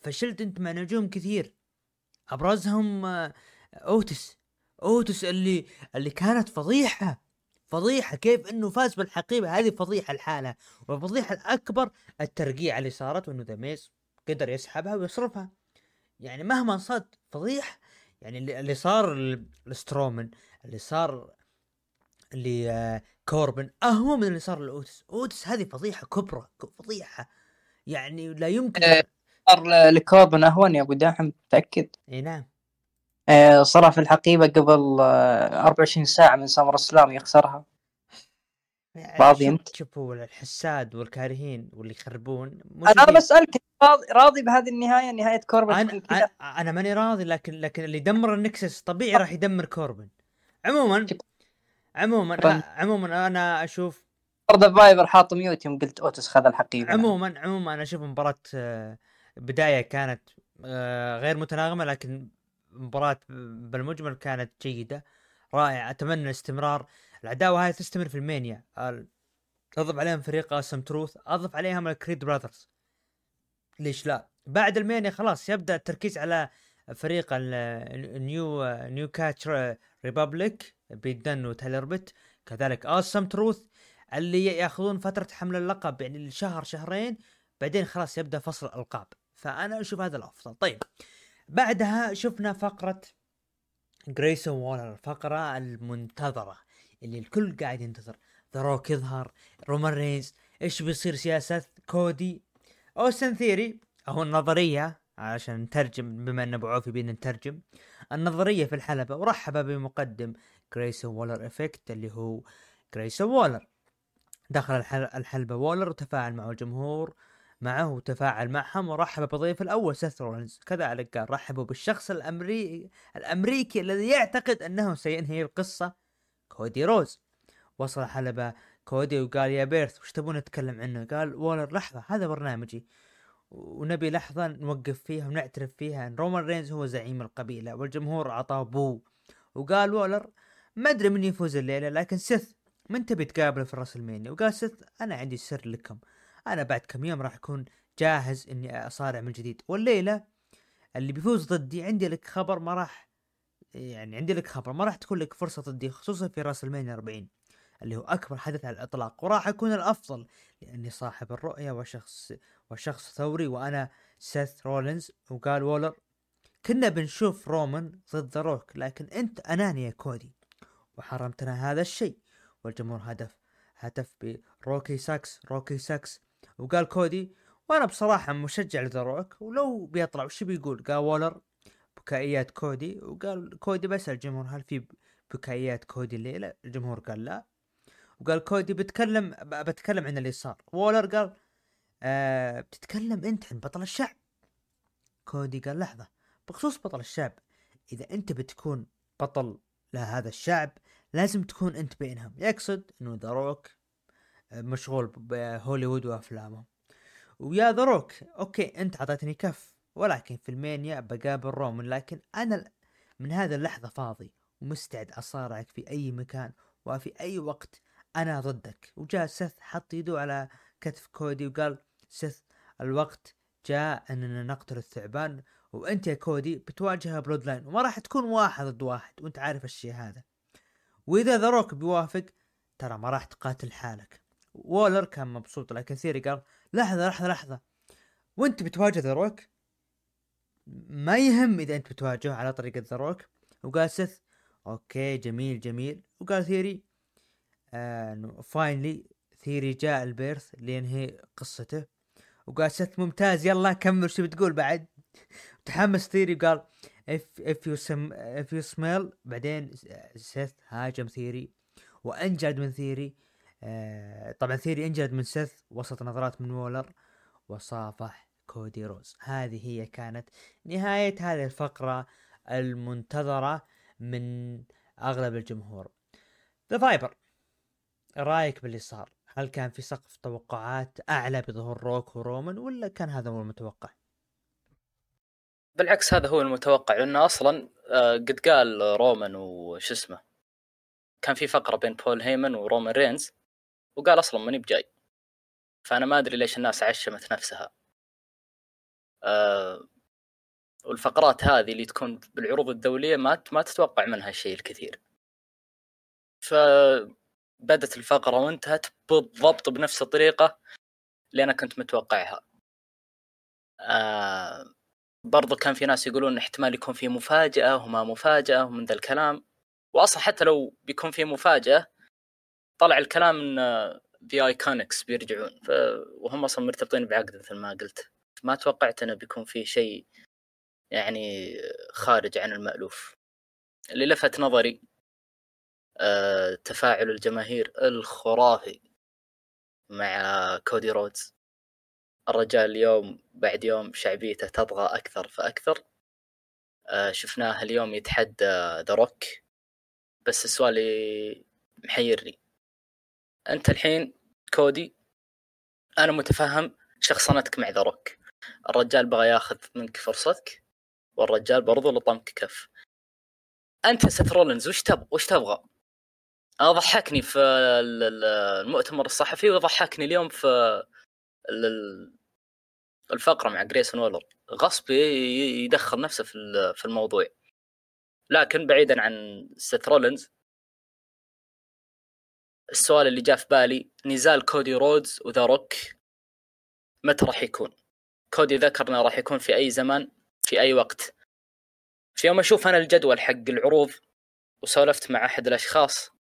فشلت انت مع نجوم كثير. أبرزهم آه، أوتس. أوتس اللي اللي كانت فضيحة فضيحة كيف إنه فاز بالحقيبة. هذه فضيحة لحالها والفضيحة الأكبر الترقيعه اللي صارت وإنه ذا قدر يسحبها ويصرفها. يعني مهما صد فضيح يعني اللي, صار لسترومن اللي صار لكوربن اهون من اللي صار لأوتس. أوتس هذه فضيحة كبرى فضيحة. يعني لا يمكن إيه. صار لكوربن اهون يا أبو داحم متأكد؟ إي نعم. آه، صرف في الحقيبة قبل آه، 24 ساعة من SummerSlam يخسرها. يعني راضي شوف- أنت؟ شوفوا الحساد والكارهين واللي يخربون. أنا بسألك راضي, راضي بهذه النهاية نهاية كوربن أنا أنا أنا ماني راضي لكن لكن اللي دمر ال Nexus طبيعي راح يدمر كوربن. عموما. عموما. عموما أنا أشوف برضه فايبر حاط mute يوم قلت اوتس خذ الحقيبة. عموما عموما أنا أشوف مباراة بداية كانت آه، غير متناغمة لكن مباراة بالمجمل كانت جيدة رائعة. أتمنى الاستمرار. العداوة هاي تستمر في ال Mania. ال- أضف عليهم فريق Awesome Truth. أضف عليهم ال Creed Brothers. ليش لا؟ بعد ال Mania خلاص يبدأ التركيز على فريق ال- ال New New Catch Republic بيت دن وتايلر بيت. كذلك Awesome Truth اللي يأخذون فترة حمل اللقب يعني شهر شهرين. بعدين خلاص يبدأ فصل الألقاب. فأنا أشوف هذا الأفضل. طيب بعدها شفنا فقرة جريسون وولر الفقرة المنتظرة اللي الكل قاعد ينتظر. The Rock يظهر رومان رينز إيش بيصير سياسة كودي؟ اوستن ثيري أو النظرية عشان نترجم بما إن أبو عوفي بينا نترجم. النظرية في الحلبة ورحب بمقدم Grayson Waller Effect اللي هو جريسون وولر دخل الحل- الحلبة وولر وتفاعل مع الجمهور. معه وتفاعل معهم ورحب بضيف الأول سيث رولينز. كذلك قال رحبوا بالشخص الأمريكي الأمريكي الذي يعتقد أنه سينهي القصة كودي رودز. وصل الحلبة كودي وقال يا بيرث وش تبون نتكلم عنه؟ قال وولر لحظة هذا برنامجي. ونبي لحظة نوقف فيها ونعترف فيها أن رومان رينز هو زعيم القبيلة والجمهور عطاه boo. وقال وولر ما أدري من يفوز الليلة لكن سيث من تبي تقابله في راسلمانيا وقال سيث أنا عندي سر لكم. أنا بعد كم يوم راح أكون جاهز إني أصارع من جديد. والليلة اللي بيفوز ضدي عندي لك خبر ما راح يعني عندي لك خبر ما راح تكون لك فرصة ضدي خصوصا في راسلمانيا 40 اللي هو أكبر حدث على الإطلاق. وراح أكون الأفضل لأني صاحب الرؤية وشخص وشخص ثوري وأنا سيث رولينز وقال وولر. كنا بنشوف رومان ضد روك لكن أنت أناني يا كودي وحرمتنا هذا الشيء. والجمهور هدف هتف ب Rocky sucks Rocky sucks وقال كودي وأنا بصراحة مشجع ل The Rock ولو بيطلع وش بيقول؟ قال وولر بكائيات كودي. وقال كودي بسأل الجمهور هل في بكائيات كودي الليلة الجمهور قال لا. وقال كودي بتكلم بتكلم عن اللي صار وولر قال آه بتتكلم أنت عن بطل الشعب. كودي قال لحظة بخصوص بطل الشعب إذا أنت بتكون بطل لهذا الشعب لازم تكون أنت بينهم. يقصد إنه The Rock مشغول بهوليوود وأفلامه. ويا The Rock okay أنت اعطيتني كف ولكن في ال Mania بقابل رومان لكن أنا من هذا اللحظة فاضي ومستعد أصارعك في أي مكان وفي أي وقت. أنا ضدك. وجاء سيث حط يده على كتف كودي وقال سيث الوقت جاء أننا نقتل الثعبان وأنت يا كودي بتواجه ال Bloodline وما راح تكون واحد ضد واحد وأنت عارف الشيء هذا. وإذا The Rock بيوافق ترى ما راح تقاتل لحالك. وولر كان مبسوط لكن ثيري قال لحظة لحظة لحظة وأنت بتواجه The Rock؟ ما يهم إذا أنت بتواجهه على طريقة ذا روك؟ وقال سيث okay جميل جميل. وقال ثيري آه finally ثيري جاء لبيرث لينهي قصته. وقال سيث ممتاز يلا كمل شو بتقول بعد؟ تحمس ثيري وقال if if you sm if you smell. بعدين سيث هاجم ثيري وانجلد من ثيري آه طبعا ثيري انجلد من سيث وسط نظرات من وولر وصافح كودي رودز هذه هي كانت نهاية هذه الفقرة المنتظرة من أغلب الجمهور. ذا فايبر رأيك باللي صار؟ هل كان في سقف توقعات أعلى بظهور روك ورومان ولا كان هذا هو المتوقع؟ بالعكس هذا هو المتوقع. لأنه أصلا آه، قد قال رومان وش اسمه كان في فقرة بين بول هيمن ورومان رينز وقال أصلا ماني بجاي. فأنا ما أدري ليش الناس عشمت نفسها. آه والفقرات هذه اللي تكون بالعروض الدولية ما ما تتوقع منها الشيء الكثير. فبدت الفقرة وانتهت بالضبط بنفس الطريقة اللي أنا كنت متوقعها. آه برضو كان في ناس يقولون احتمال يكون في مفاجأة وما مفاجأة ومن ذا الكلام. واصلا حتى لو بيكون في مفاجأة طلع الكلام إن في ايكونكس بيرجعون ف... وهم أصلا مرتبطين بعقد مثل ما قلت. ما توقعت إنه بيكون في شيء يعني خارج عن المألوف. اللي لفت نظري آه تفاعل الجماهير الخرافي مع كودي رودز الرجال اليوم بعد يوم شعبيته تطغى أكثر فأكثر. آه شفناه اليوم يتحدى ذا روك بس السؤال محيرني أنت الحين كودي أنا متفهم شخصنتك مع ذا روك. الرجال بغى ياخذ منك فرصتك والرجال برضو لطمك كف. أنت سيث رولينز وش تبغى وش تبغى؟ أنا ضحكني في المؤتمر الصحفي وضحكني اليوم في الفقرة مع جريسون وولر. غصب يدخل نفسه في الموضوع. لكن بعيدا عن سيث رولينز السؤال اللي جاء في بالي نزال كودي رودز وذا روك متى راح يكون؟ كودي ذكرنا راح يكون في أي زمان في أي وقت في يوم أشوف أنا الجدول حق العروض وسولفت مع أحد الأشخاص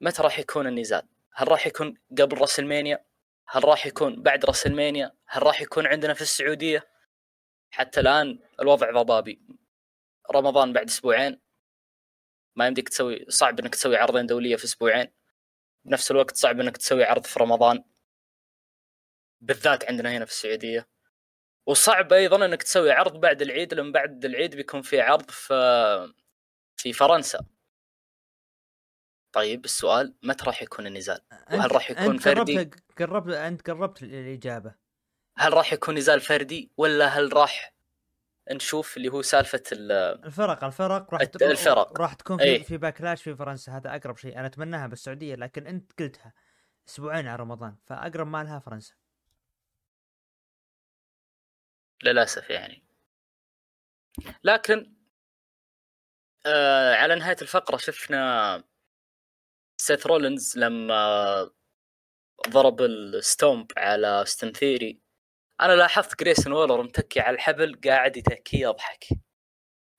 متى راح يكون النزال؟ هل راح يكون قبل راس المانيا؟ هل راح يكون بعد راس المانيا؟ هل راح يكون عندنا في السعودية؟ حتى الآن الوضع ضبابي رمضان بعد أسبوعين ما يمديك تسوي صعب إنك تسوي عرضين دولية في أسبوعين بنفس الوقت صعب إنك تسوي عرض في رمضان بالذات عندنا هنا في السعودية وصعب أيضا إنك تسوي عرض بعد العيد لأن بعد العيد بيكون في عرض في في فرنسا طيب السؤال متى راح يكون النزال؟ وهل راح يكون أنت فردي؟ قربت قربت أنت قربت الإجابة هل راح يكون نزال فردي ولا هل راح نشوف اللي هو سالفة الفرق الفرق راح الت- الفرق. راح تكون أي. في, في باكلاش في فرنسا هذا أقرب شيء أنا أتمناها بالسعودية لكن أنت قلتها أسبوعين على رمضان فأقرب ما لها فرنسا للأسف يعني لكن آه على نهاية الفقرة شفنا سيث رولينز لما ضرب ال stomp على أوستن ثيري أنا لاحظت جريسون وولر متكي على الحبل قاعد يتكي يضحك.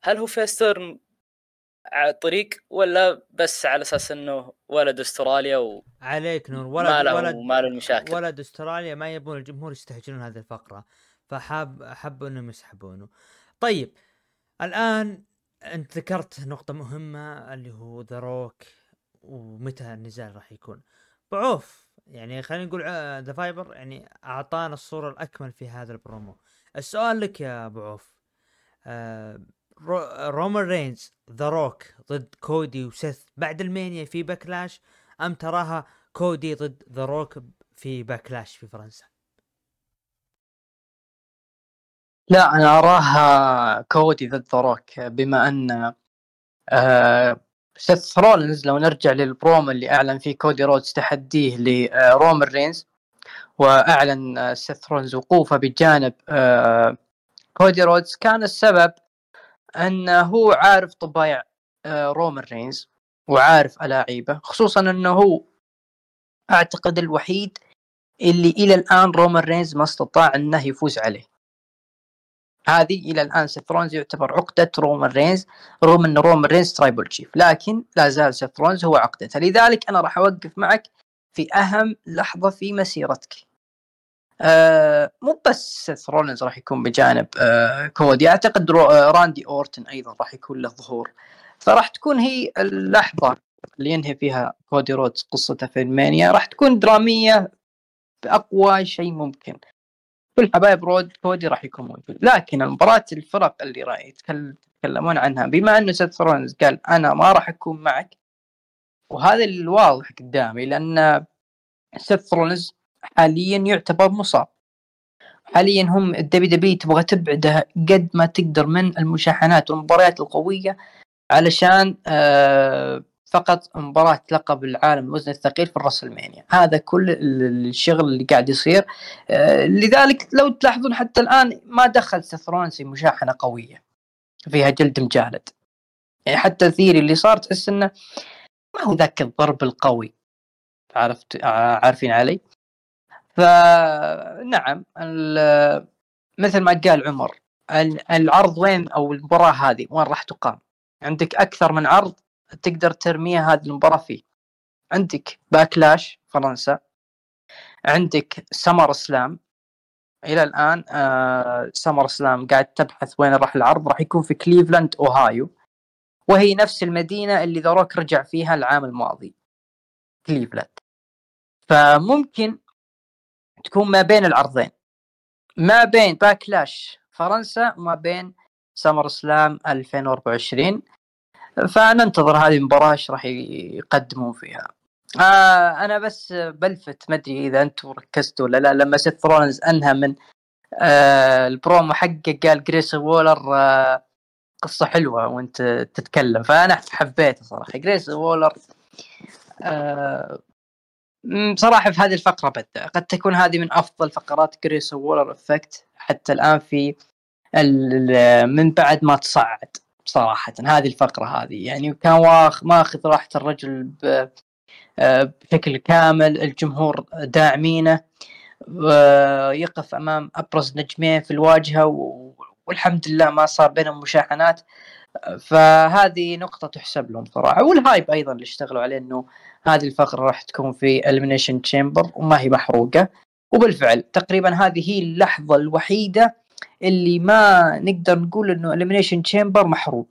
هل هو face turn على الطريق ولا بس على أساس إنه ولد أستراليا وما عليك نور. ولد له ولد ما له المشاكل. ولد أستراليا ما يبون الجمهور يستهجنون هذه الفقرة فحاب حبوا إنهم يسحبونه. طيب الآن أنت ذكرت نقطة مهمة اللي هو ذا روك ومتى النزال راح يكون. بعوف يعني خلينا نقول ذا فايبر يعني أعطانا الصورة الأكمل في هذا البرومو. السؤال لك يا أبو عوف. آه رو رومان رينز ذا روك ضد كودي وسيث. بعد المانيا في باكلاش أم تراها كودي ضد ذا روك في باكلاش في فرنسا؟ لا أنا أراها كودي ضد ذا روك بما أن آه سيث رولينز لو نرجع للبروم اللي أعلن فيه كودي رودز تحديه لرومان رينز وأعلن آه، سيث رولينز وقوفه بجانب آه كودي رودز كان السبب أنه هو عارف طبايع آه رومان رينز وعارف ألاعيبه خصوصا أنه هو أعتقد الوحيد اللي إلى الآن رومان رينز ما استطاع أنه يفوز عليه. هذه إلى الآن سيث رولينز يعتبر عقدة رومان رينز رغم ان رومان رينز Tribal Chief لكن لا زال سيث رولينز هو عقدته. لذلك أنا راح أوقف معك في أهم لحظة في مسيرتك. آه مو بس سيث رولينز راح يكون بجانب آه كودي أعتقد رو آه راندي أورتن أيضا راح يكون له ظهور. فراح تكون هي اللحظة اللي ينهي فيها كودي رودز قصته في المانيا. راح تكون درامية بأقوى شيء ممكن. كل حبايب رود كودي راح يكون موجود لكن المباراة الفرق اللي راح يتكل- يتكلمون عنها بما أنه سيث رولينز قال أنا ما راح أكون معك وهذا الواضح قدامي لأن سيث رولينز حاليا يعتبر مصاب. حاليا هم ال WWE تبغى تبعده قد ما تقدر من المشاحنات والمباريات القوية علشان آه فقط مباراة لقب العالم الوزن الثقيل في الرسلمانيا. هذا كل ال- الشغل اللي قاعد يصير. آه، لذلك لو تلاحظون حتى الآن ما دخل سيث في مشاحنة قوية فيها جلد مجالد. يعني حتى الثيري اللي صار تحس إنه ما هو ذاك الضرب القوي. عرفت ع- عارفين علي؟ فنعم مثل ما قال عمر ال- العرض وين أو المباراة هذه؟ وين راح تقام؟ عندك أكثر من عرض تقدر ترميها هذه المباراة فيه. عندك باكلاش فرنسا عندك سمر سلام. إلى الآن آه سمر سلام قاعد تبحث وين راح العرض راح يكون في كليفلاند أوهايو. وهي نفس المدينة اللي ذا روك رجع فيها العام الماضي كليفلاند. فممكن تكون ما بين العرضين. ما بين باكلاش فرنسا وما بين سمر سلام 2024 فننتظر هذه المباراة إيش راح يقدمون فيها. آه أنا بس بلفت ما أدري إذا أنتم ركزتوا ولا لا لما سيث رولنز أنهى من آه البرومو حقه قال جريسون وولر آه قصة حلوة وأنت تتكلم. فأنا حبيته صراحة. جريسون وولر آه بصراحة في هذه الفقرة بدأ. قد تكون هذه من أفضل فقرات Grayson Waller Effect حتى الآن في من بعد ما تصعد. صراحة هذه الفقرة هذه. يعني كان واخ ماخذ راحة الرجل آه، بشكل كامل. الجمهور داعمينه يقف أمام أبرز نجمين في الواجهة والحمد لله ما صار بينهم مشاحنات. فهذه نقطة تحسب لهم صراحة. وال hype أيضا اللي اشتغلوا عليه إنه هذه الفقرة راح تكون في Elimination Chamber وما هي محروقة. وبالفعل تقريبا هذه هي اللحظة الوحيدة اللي ما نقدر نقول إنه Elimination Chamber محروق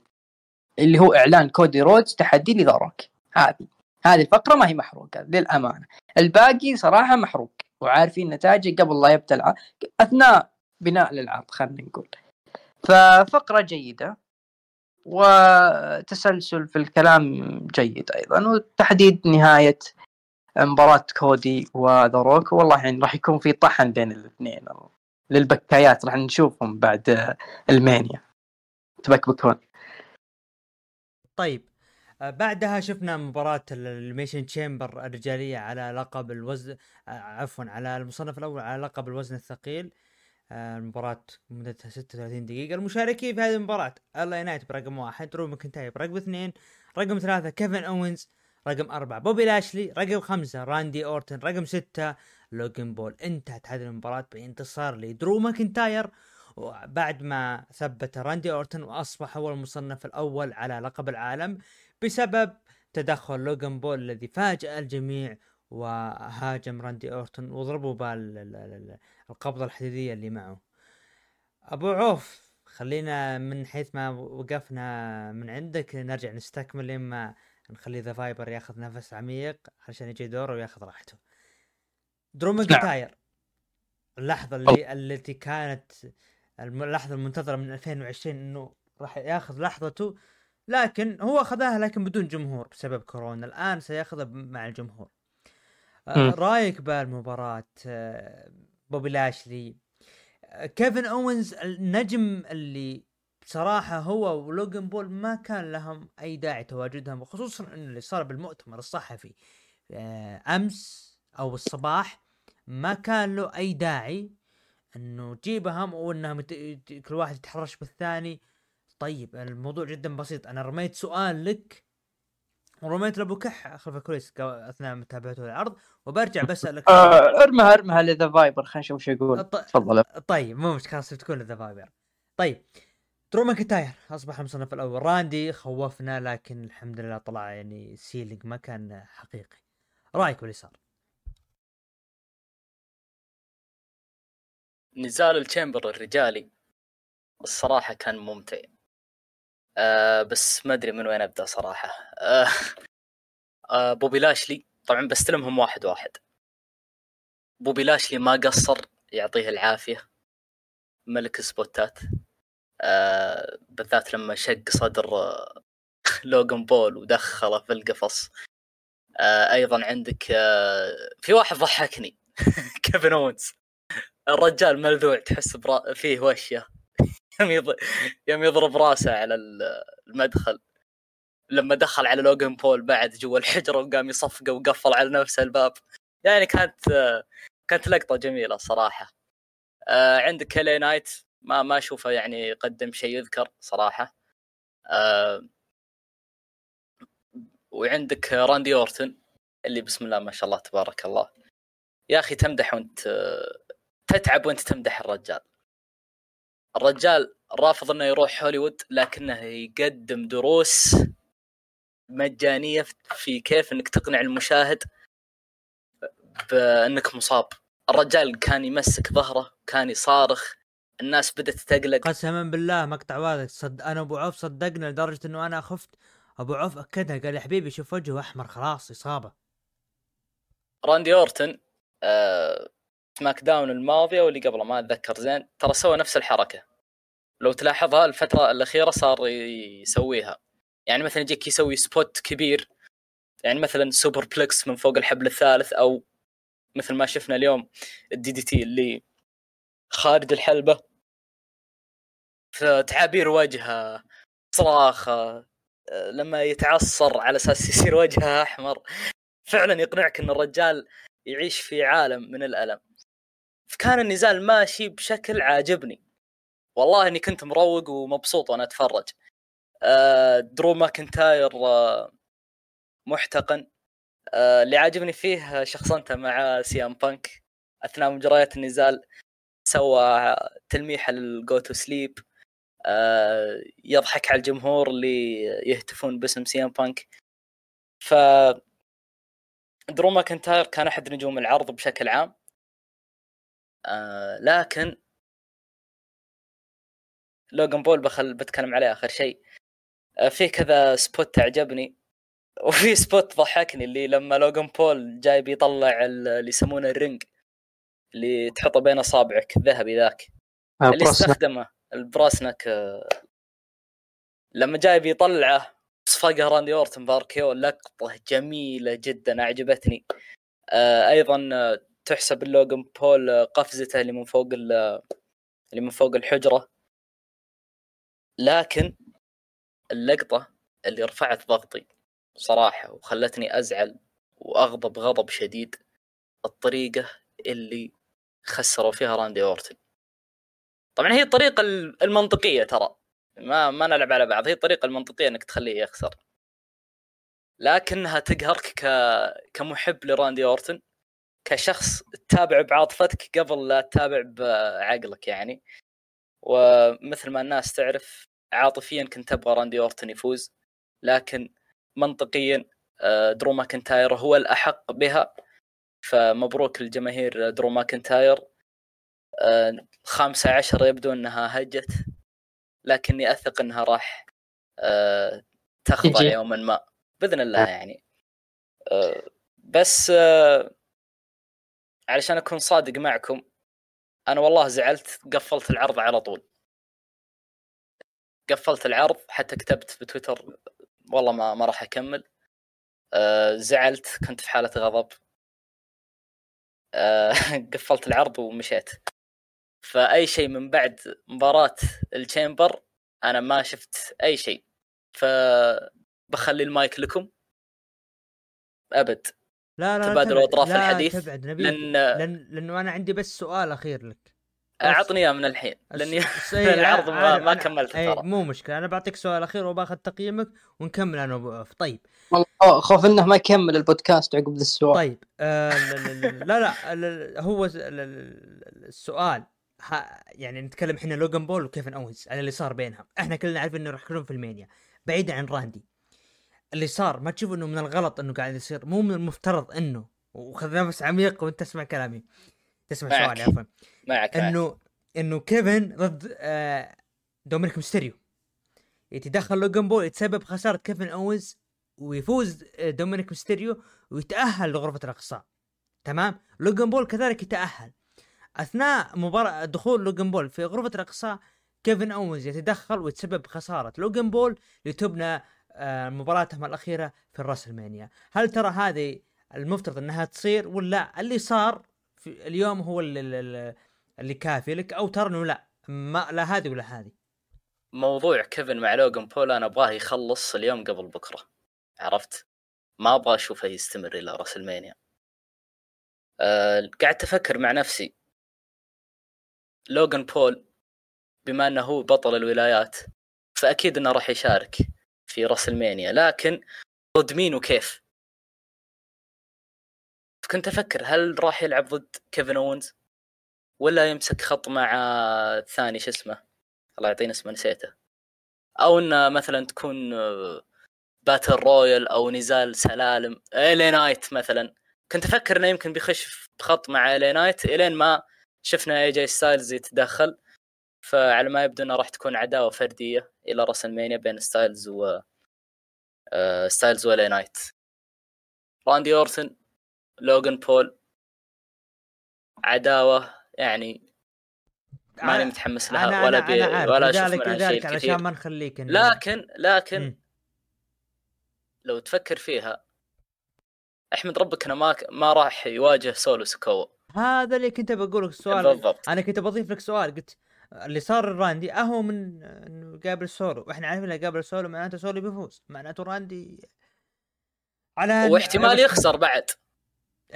اللي هو إعلان كودي رودز تحدي ل The Rock هذه هذه الفقرة ما هي محروقة للأمانة. الباقي صراحة محروق وعارفين نتائجه قبل لا يبدأ أثناء بناء للعرض خلينا نقول. ففقرة جيدة وتسلسل في الكلام جيد أيضا وتحديد نهاية مباراة كودي و The Rock. والله يعني راح يكون في طحن بين الاثنين. للبكايات راح نشوفهم بعد ألمانيا. تبكبكون طيب آه، بعدها شفنا مباراة Elimination Chamber الرجالية على لقب الوزن آه، عفوا على المصنف الأول على لقب الوزن الثقيل. آه، المباراة مدتها 36 دقيقة. المشاركين في هذه المباراة LA Knight برقم واحد درو ماكنتاير برقم اثنين رقم ثلاثة كيفن أوينز رقم أربعة بوبي لاشلي رقم خمسة راندي أورتن رقم ستة لوجن بول. انتهت هذه المباراة بانتصار لدرو ماكنتاير بعد ما ثبت راندي أورتن وأصبح هو المصنف الأول على لقب العالم بسبب تدخل لوجان بول الذي فاجأ الجميع وهاجم راندي أورتن وضربوا بالقبضة الحديدية اللي معه. أبو عوف خلينا من حيث ما وقفنا من عندك نرجع نستكمل لما نخلي The Viper ياخذ نفس عميق عشان يجي دوره وياخذ راحته. درو ماكنتاير اللحظة اللي التي كانت الم- اللحظة المنتظرة من 2020 إنه راح ياخذ لحظته لكن هو أخذها لكن بدون جمهور بسبب كورونا. الآن سياخذها مع الجمهور. آه،. رأيك بالمباراة آه، بوبي لاشلي؟ كيفن أوينز النجم اللي بصراحة هو ولوجن بول ما كان لهم أي داعي تواجدهم وخصوصا إنه اللي صار بالمؤتمر الصحفي آه، أمس أو الصباح ما كان له أي داعي إنه تجيبهم يت- يت- كل واحد يتحرش بالثاني. طيب الموضوع جدا بسيط. أنا رميت سؤال لك ورميت لابو كح خلف الكواليس أثناء متابعته للعرض وبرجع بسألك. آه ارمها ارمها ل The Viper خلينا نشوف وش يقول. تفضل. طيب مو مشكلة خلاص تكون The Viper طيب درو ماكنتاير أصبح المصنف الأول. راندي خوفنا لكن الحمد لله طلع يعني selling ما كان حقيقي. رأيك باللي صار نزال ال Chamber الرجالي الصراحة كان ممتع. آه بس ما أدري من وين أبدأ صراحة. آه آه بوبي لاشلي طبعا بستلمهم واحد واحد. بوبي لاشلي ما قصر يعطيه العافية. ملك سبوتات. آه بالذات لما شق صدر آه لوغان بول ودخله في القفص. آه أيضا عندك آه في واحد ضحكني. كيفن اونز الرجال ملذوع تحس برا... فيه وحشية. يوم يض... يوم يضرب راسه على ال- المدخل. لما دخل على لوجن بول بعد جوا الحجرة وقام يصفقه وقفل على نفسه الباب. يعني كانت كانت لقطة جميلة صراحة. آه، عندك LA Knight ما ما أشوفه يعني قدم شيء يذكر صراحة. آه، وعندك راندي أورتن اللي بسم الله ما شاء الله تبارك الله. يا أخي تمدح وانت تتعب وانت تمدح الرجال. الرجال رافض إنه يروح هوليوود لكنه يقدم دروس مجانية في كيف إنك تقنع المشاهد بإنك مصاب. الرجال كان يمسك ظهره كان يصارخ الناس بدأت تقلق. قسما بالله مقطع واضح. صد أنا أبو عوف صدقنا لدرجة إنه أنا خفت. أبو عوف أكدها قال يا حبيبي شوف وجهه أحمر خلاص إصابة. راندي أورتن آه SmackDown الماضية واللي قبله ما أتذكر. زين ترى سوى نفس الحركة. لو تلاحظها الفترة الأخيرة صار يسويها. يعني مثلا يجيك يسوي spot كبير. يعني مثلا superplex من فوق الحبل الثالث أو مثل ما شفنا اليوم ال DDT اللي خارج الحلبة. فتعابير وجهه صراحة لما يتعصر على أساس يصير وجهه أحمر. فعلا يقنعك إن الرجال يعيش في عالم من الألم. فكان النزال ماشي بشكل عاجبني. والله إني كنت مروق ومبسوط وأنا أتفرج. آه، درو ماكنتاير آه، محتقن. آه، اللي عاجبني فيه شخصنته مع CM Punk أثناء مجريات النزال سوى تلميح لل Go To Sleep. يضحك على الجمهور اللي يهتفون باسم CM Punk. ف درو ماكنتاير كان أحد نجوم العرض بشكل عام. آه لكن لوجن بول بخل بتكلم عليه آخر شيء. آه في كذا spot عجبني وفي spot ضحكني اللي لما لوجن بول جاي بيطلع اللي يسمونه ال ring اللي تحطه بين اصابعك الذهبي ذاك. آه، اللي. استخدمه ال brass knuck آه، لما جاي بيطلعه صفقه راندي اورتن ب RKO لقطة جميلة جدا أعجبتني. آه، أيضا تحسب اللوجن بول آه، قفزته اللي من فوق ال- اللي من فوق الحجرة. لكن اللقطة اللي رفعت ضغطي صراحة وخلتني أزعل وأغضب غضب شديد الطريقة اللي خسروا فيها راندي أورتن. طبعا هي الطريقة المنطقية ترى. ما ما نلعب على بعض. هي الطريقة المنطقية إنك تخليه يخسر. لكنها تقهرك ك... كمحب لراندي أورتن. كشخص تتابع بعاطفتك قبل لا تتابع بعقلك يعني. ومثل ما الناس تعرف عاطفيا كنت أبغى راندي أورتن يفوز لكن منطقيا آه، درو ماكنتاير هو الأحق بها. فمبروك للجماهير درو ماكنتاير. آه، خامسة عشر يبدو إنها هجت لكني أثق إنها راح آه، تخضع. يوما ما بإذن الله يعني. آه، بس آه، علشان أكون صادق معكم أنا والله زعلت قفلت العرض على طول. قفلت العرض حتى كتبت بتويتر والله ما ما راح أكمل. آه، زعلت كنت في حالة غضب. آه، قفلت العرض ومشيت. فأي شيء من بعد مباراة الشامبر أنا ما شفت أي شيء. فبخلي المايك لكم. أبد. لا لا. أطراف لا الحديث، تبعد نبيل لأن لأن لأنه أنا عندي بس سؤال اخير لك اعطني اياه من الحين لاني الس- إيه، العرض ما, ما إيه، ترى مو مشكله أنا بعطيك سؤال اخير وباخذ تقييمك ونكمل أنا عوف طيب والله خوف انه ما يكمل البودكاست عقب ذا السؤال طيب آه لا- لا- لا لا, لا, لا هو السؤال ها يعني نتكلم إحنا لوجان بول وكيفن اوينز على اللي صار بينهم إحنا كلنا عارفين انه راح يكونون في المانيا بعيدا عن راندي اللي صار ما تشوف إنه من الغلط إنه قاعد يصير مو من المفترض إنه. وخذ نفس عميق وأنت تسمع كلامي. تسمع. سؤالي عفوا. معك إنه إنه كيفن ضد آه، دومينيك ميستيريو. يتدخل لوجان بول يتسبب خسارة كيفن أوينز ويفوز آه، دومينيك ميستيريو ويتأهل لغرفة الأقصاء. تمام؟ لوجان بول كذلك يتأهل. أثناء مباراة دخول لوجان بول في غرفة الأقصاء كيفن أوينز يتدخل ويتسبب خسارة لوجان بول لتبنى مباراتهم الأخيرة في الراسلمانيا. هل ترى هذه المفترض أنها تصير ولا اللي صار في اليوم هو اللي, اللي, كافي لك أو ترى إنه لا ما لا هذه ولا هذه؟ موضوع كيفن مع لوجن بول أنا أبغاه يخلص اليوم قبل بكرة. عرفت؟ ما أبغى أشوفه يستمر إلى راس المانيا أه قعدت أفكر مع نفسي. لوجن بول بما إنه هو بطل الولايات فأكيد إنه راح يشارك. في راس المانيا لكن ضد مين وكيف كنت أفكر هل راح يلعب ضد كيفن اونز ولا يمسك خط مع الثاني شو اسمه؟ الله يعطيني اسمه نسيته. أو إنه مثلا تكون battle royal أو نزال سلالم إلي نايت مثلا. كنت أفكر إنه يمكن بيخش بخط مع إلي نايت إلين ما شفنا إي جي ستايلز يتدخل. فعلى ما يبدو انها راح تكون عداوة فردية إلى راس المانيا بين ستايلز و آه، ستايلز والي نايت راندي أورتن لوغان بول عداوة يعني ماني متحمس لها أنا ولا بي أنا. ولا أشوف منها شيء كثير. ما نخليك إن- لكن لكن مم. لو تفكر فيها أحمد ربك إنه ما ما راح يواجه سولو سكوا هذا اللي كنت بقول لك السؤال. بالضبط. أنا كنت بضيف لك سؤال قلت اللي صار الراندي اهو من إنه قابل سولو. وإحنا عارفين إنه قابل سولو معناته سولو بيفوز. معناته راندي على واحتمال يخسر بعد.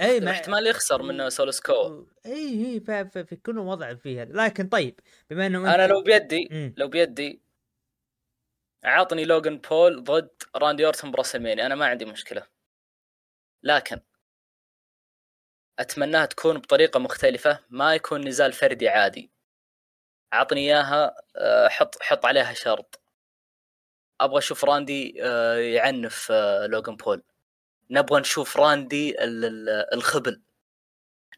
اي مع... احتمال يخسر من سولو سكوا اي اي في كل وضع فيها لكن طيب بما إنه أنا لو بيدي مم. لو بيدي عطني لوغان بول ضد راندي أورتون براسلمانيا أنا ما عندي مشكلة. لكن أتمناها تكون بطريقة مختلفة ما يكون نزال فردي عادي. عطني إياها آه، حط حط عليها شرط. أبغى أشوف راندي آه، يعنف آه، لوغان بول. نبغى نشوف راندي ال- ال- الخبل.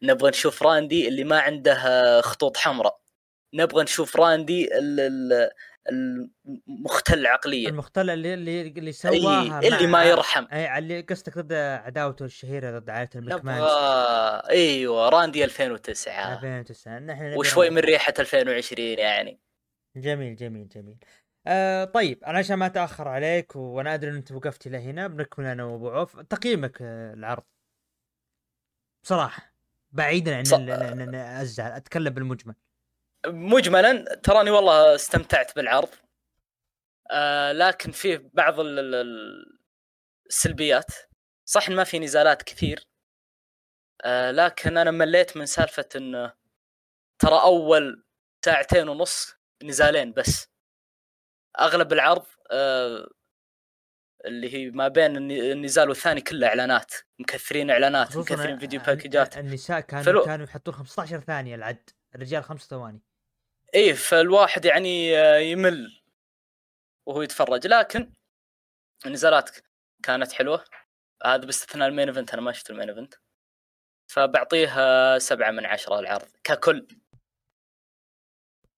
نبغى نشوف راندي اللي ما عنده خطوط حمراء. نبغى نشوف راندي المختل عقليا المختل اللي اللي اللي سواها اللي مع- ما يرحم. أي اللي قصدك ضد عداوته الشهيرة ضد عائلة نبغى المكمان أيوه راندي 2009 2009 نحن وشوي. من ريحة 2020 يعني. جميل جميل جميل. آه طيب أنا عشان ما أتأخر عليك وأنا أدري ان أنت وقفت لهنا بنكمل أنا وأبو عوف. تقييمك آه العرض. بصراحة بعيدا عن ص- ال- ان ان أزعل أتكلم بالمجمل. مجملا تراني والله استمتعت بالعرض. آه لكن فيه بعض ال- ال- ال- السلبيات. صح ما في نزالات كثير. آه لكن أنا مليت من سالفة إنه ترى أول ساعتين ونص نزالين بس. أغلب العرض آه اللي هي ما بين الن- النزال والثاني كله إعلانات مكثرين إعلانات مكثرين فيديو الن- باكجات. النساء كانوا فلو- كانوا يحطون 15 ثانية العد. الرجال خمس ثواني. إيه فالواحد يعني آه، يمل وهو يتفرج. لكن النزالات كانت حلوة. هذا باستثناء ال main event أنا ما شفت ال main event. فبعطيه سبعة من عشرة العرض ككل.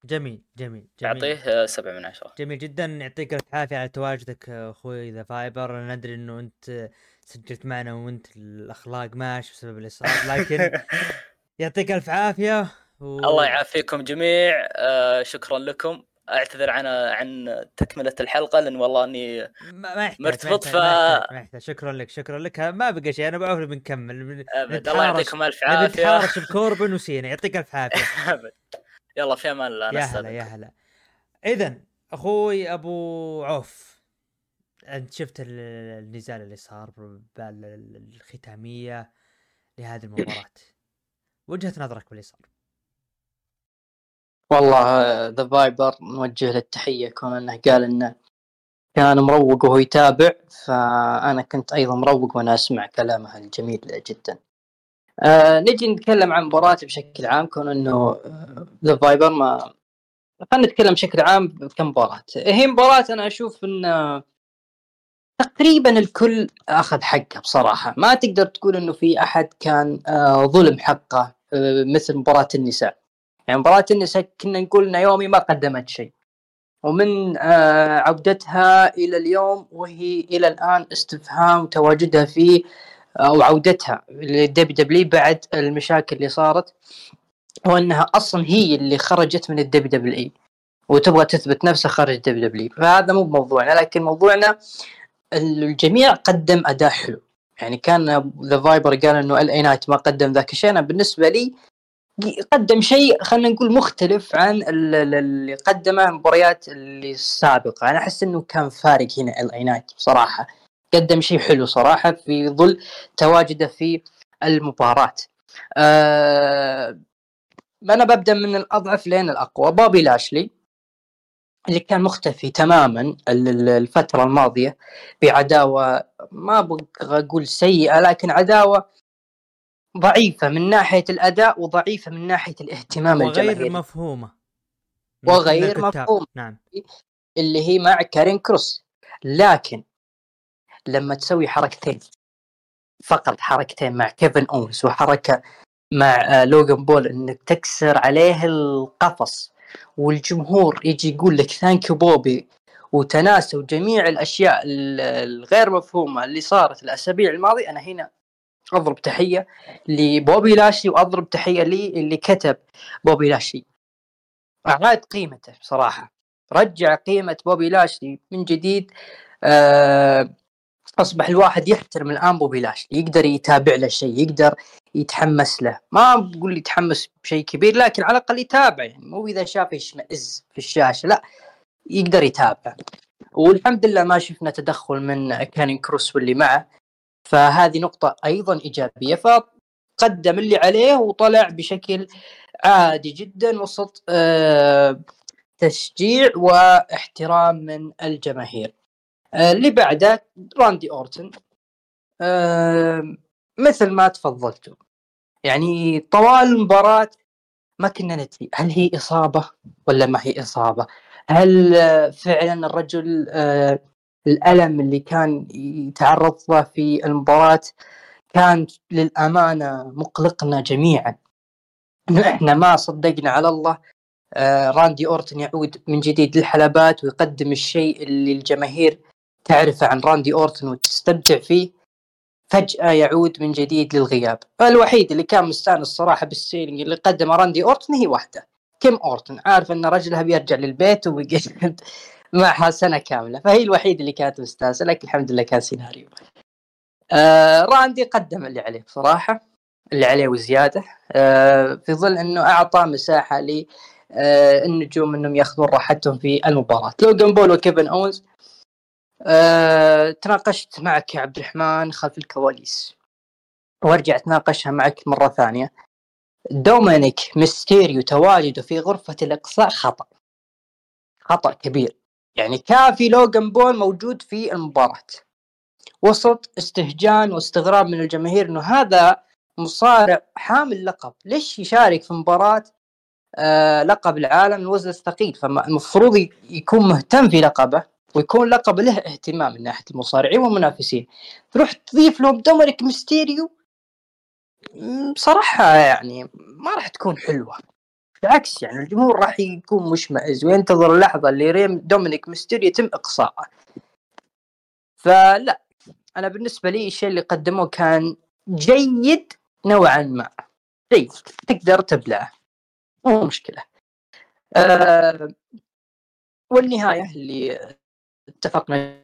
جميل جميل جميل. بعطيه سبعة من عشرة. جميل جدا يعطيك الف عافية على تواجدك أخوي ذا فايبر. أنا ندري إنه أنت سجلت معنا وأنت الأخلاق ماشي بسبب صار لكن يعطيك الف عافية. و... الله يعافيكم جميع. آه، شكرا لكم. أعتذر عن عن تكملة الحلقة لأن والله إني ما, مرتبط ف-. شكرا لك شكرا لك. ما بقى شيء. أنا بعرف بنكمل. بن- أبد. الله يعطيكم ألف عافية. نتحارش بكوربن وسينا. يعطيك ألف عافية. أبد. يلا في أمان الله. يا هلا. يا هلا. اذا أخوي أبو عوف أنت شفت ال- النزال اللي صار بال- الختاميه لهذه المباراة. وجهة نظرك باللي صار. والله ذا فايبر نوجه له التحية كون إنه قال إنه كان مروق وهو يتابع فأنا كنت أيضا مروق وأنا أسمع كلامه الجميل جدا. آه نجي نتكلم عن مباراة بشكل عام كون إنه ذا فايبر ما خلينا نتكلم بشكل عام كمباراة هي مباراة أنا أشوف إن تقريبا الكل أخذ حقه بصراحة. ما تقدر تقول إنه في أحد كان آه ظلم حقه آه مثل مباراة النساء. يعني مباراة النساء كنا نقول نايومي ما قدمت شيء. ومن آه عودتها إلى اليوم وهي إلى الآن استفهام تواجدها في أو عودتها للدبليو دبليو بعد المشاكل اللي صارت وأنها أصلا هي اللي خرجت من الدبليو دبليو. وتبغى تثبت نفسها خارج الدبليو دبليو. فهذا مو بموضوعنا لكن موضوعنا الجميع قدم أداء حلو. يعني كان ذا فايبر قال إنه ال اي نايت ما قدم ذاك الشيء. أنا بالنسبة لي قدم شيء خلينا نقول مختلف عن ال- ال- اللي قدمه المباريات اللي السابقة. أنا أحس إنه كان فارق هنا العناية بصراحة. قدم شيء حلو صراحة في ظل تواجده في المباراة. أه أنا ببدأ من الأضعف لين الأقوى. بابي لاشلي اللي كان مختفي تماما ال- ال- الفترة الماضية بعداوة ما أبغى أقول سيئة لكن عداوة ضعيفة من ناحية الأداء وضعيفة من ناحية الاهتمام وغير الجماهيري مفهومة من وغير. مفهومة. نعم اللي هي مع كارين كروس لكن لما تسوي حركتين فقط حركتين مع كيفن اونز وحركة مع آه، لوغان بول إنك تكسر عليه القفص والجمهور يجي يقول لك thank you بوبي وتناسوا جميع الأشياء ال- الغير مفهومة اللي صارت الأسابيع الماضية أنا هنا أضرب تحية لبوبي لاشلي وأضرب تحية لي اللي كتب بوبي لاشلي أعاد قيمته بصراحة. رجع قيمة بوبي لاشلي من جديد آه، أصبح الواحد يحترم الآن بوبي لاشلي يقدر يتابع له شيء يقدر يتحمس له. ما بقول يتحمس بشيء كبير لكن على الأقل يتابع يعني مو إذا شافه يشمئز في الشاشة لا يقدر يتابع والحمد لله ما شفنا تدخل من كانين كروس واللي معه. فهذه نقطة أيضا إيجابية. فقدم اللي عليه وطلع بشكل عادي جدا وسط آه، تشجيع واحترام من الجماهير. آه، اللي بعده راندي أورتن. آه، مثل ما تفضلتوا يعني طوال المباراة ما كنا ندري هل هي إصابة ولا ما هي إصابة. هل فعلا الرجل الألم اللي كان يتعرض له في المباراة كان للأمانة مقلقنا جميعا. إحنا ما صدقنا على الله آه، راندي أورتن يعود من جديد للحلبات ويقدم الشيء اللي الجماهير تعرفه عن راندي أورتن وتستمتع فيه. فجأة يعود من جديد للغياب. الوحيد اللي كان مستأنس صراحة بال selling اللي قدمه راندي أورتن هي واحدة كيم أورتن. عارف أن رجلها بيرجع للبيت وبيقعد معها سنة كاملة. فهي الوحيدة اللي كانت مستانسة لكن الحمد لله كان سيناريو. آه راندي قدم اللي عليه بصراحة. اللي عليه وزيادة. آه في ظل أنه أعطى مساحة ل آه أنهم ياخذون راحتهم في المباراة. لوجان بول وكيفن أونز. آه، تناقشت معك يا عبد الرحمن خلف الكواليس. وأرجع أتناقشها معك مرة ثانية. دومينيك ميستيريو تواجده في غرفة الإقصاء خطأ. خطأ كبير. يعني كافي لوغان بول موجود في المباراة. وسط استهجان واستغراب من الجماهير إنه هذا مصارع حامل لقب. ليش يشارك في مباراة آه لقب العالم الوزن الثقيل فالمفروض يكون مهتم في لقبه ويكون لقب له اهتمام من ناحية المصارعين والمنافسين. تروح تضيف لهم دومينيك ميستيريو بصراحه يعني ما راح تكون حلوة. بالعكس يعني الجمهور راح يكون مشمئز وينتظر اللحظة اللي ريم دومينيك ميستيريو يتم إقصائه. فلا أنا بالنسبة لي الشيء اللي قدموه كان جيد نوعا ما. جيد تقدر تبلعه. مو مشكلة. أه والنهاية اللي اتفقنا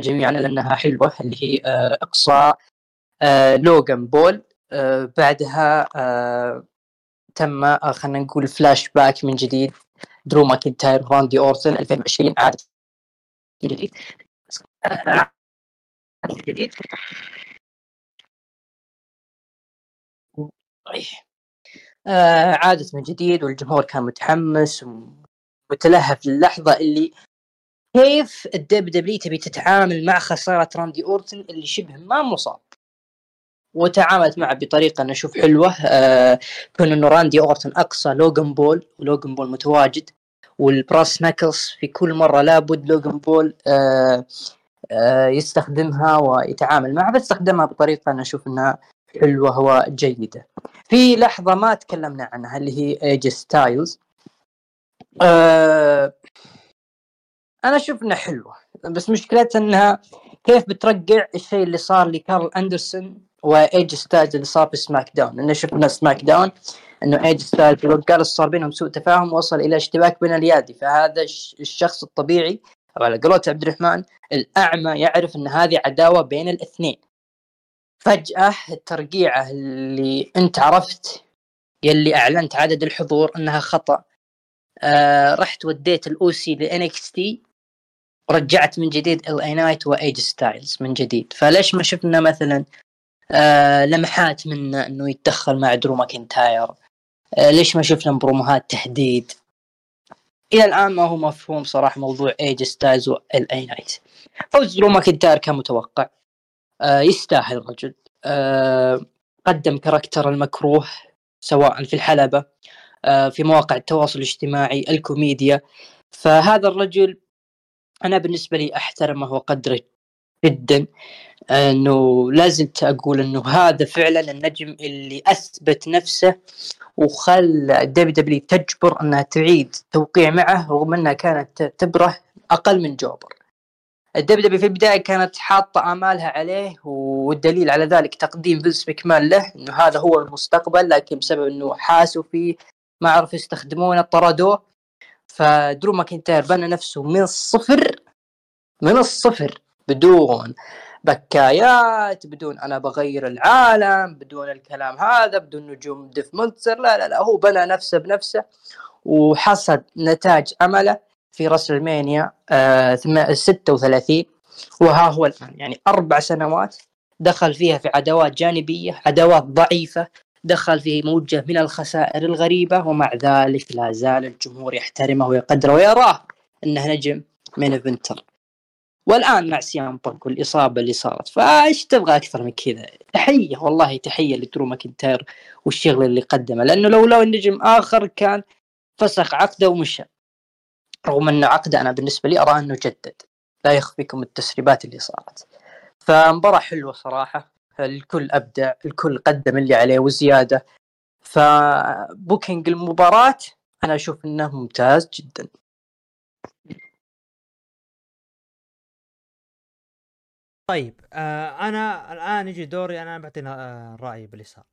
جميعا على أنها حلوة اللي هي آه، إقصاء آه، لوغان بول. آه، بعدها آه، تم آه، خلينا نقول فلاش باك من جديد. درو ماكنتاير راندي اورتن 2020 عاد من جديد. آه، عادت من جديد والجمهور كان متحمس ومتلهف للحظة اللي كيف ال WW تبي تتعامل مع خسارة راندي أورتن اللي شبه ما مصاب. وتعاملت معه بطريقة أنا أشوف حلوة. آه كون انه راندي اورتن أقصى لوغان بول. ولوغان بول متواجد. وال brass knuckles في كل مرة لابد لوغان بول آه آه يستخدمها ويتعامل معها. بس استخدمها بطريقة أنا أشوف إنها حلوة وجيدة. في لحظة ما تكلمنا عنها اللي هي AJ ستايلز. آه أنا أشوف إنها حلوة. بس مشكلتها إنها كيف بترجع الشيء اللي صار لكارل أندرسون و AJ ستايلز اللي صار في SmackDown لأن شفنا SmackDown انه AJ ستايلز وقال صار بينهم سوء تفاهم وصل إلى اشتباك بين الأيادي. فهذا الش- الشخص الطبيعي أو على قولة عبد الرحمن الأعمى يعرف إن هذه عداوة بين الاثنين. فجأة الترقيعة اللي أنت عرفت يلي أعلنت عدد الحضور إنها خطأ. آه رحت وديت ال OC ل NXT ورجعت من جديد LA Knight و AJ ستايلز من جديد. فليش ما شفنا مثلا آه لمحات من إنه يتدخل مع درو ماكنتاير. آه ليش ما شفنا بروموهات تهديد؟ إلى الآن ما هو مفهوم صراحة موضوع AJ ستايلز و LA Knight فوز درو ماكنتاير كان متوقع آه يستاهل الرجل. قدم character المكروه سواء في الحلبة آه في مواقع التواصل الاجتماعي الكوميديا. فهذا الرجل أنا بالنسبة لي أحترمه وأقدره جدا إنه لازلت أقول إنه هذا فعلا النجم اللي أثبت نفسه وخل دبليو دبليو تجبر أنها تعيد توقيع معه رغم إنها كانت تعتبره أقل من jobber. ال WW في البداية كانت حاطة آمالها عليه والدليل على ذلك تقديم فينس مكمان له إنه هذا هو المستقبل لكن بسبب إنه حاسوا فيه ما عرفوا يستخدمونه طردوه. فدرو ماكنتاير بنى نفسه من الصفر من الصفر. بدون بكايات بدون أنا بغير العالم بدون الكلام هذا بدون نجوم ديف منتصر لا لا لا هو بنى نفسه بنفسه وحصد نتاج عمله في WrestleMania آه 36 وها هو الآن. يعني أربع سنوات دخل فيها في عداوات جانبية عداوات ضعيفة دخل في موجة من الخسائر الغريبة ومع ذلك لا زال الجمهور يحترمه ويقدره. ويراه إنه نجم main eventer والآن مع CM بانك والإصابة اللي صارت. فإيش تبغى أكثر من كذا؟ تحية والله تحية لدرو ماكنتاير والشغل اللي قدمه. لأنه لو لو النجم آخر كان فسخ عقده ومشى. رغم ان عقده أنا بالنسبة لي ارى إنه جدد. لا يخفيكم التسريبات اللي صارت. فمباراة حلوة صراحة. الكل أبدع الكل قدم اللي عليه وزيادة. فبوكينج المباراة أنا أشوف أنه ممتاز جدا. طيب آه أنا الآن يجي دوري أنا بعطينا آه رأيي باللي صار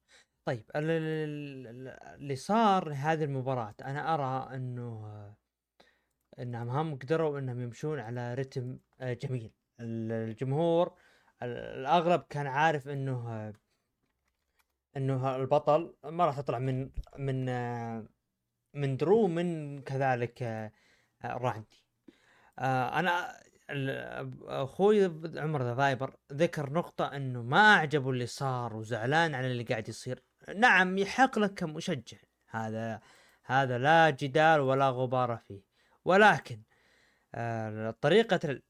طيب اللي صار هذه المباراة أنا أرى إنه إنهم هم قدروا إنهم يمشون على رتم آه جميل. الجمهور الأغلب كان عارف إنه إنه البطل ما راح تطلع من من من درو من كذلك راندي أنا أخوي عمر ذا فايبر ذكر نقطة إنه ما أعجبه اللي صار وزعلان على اللي قاعد يصير. نعم يحق لك كمشجع هذا هذا لا جدال ولا غبار فيه. ولكن طريقة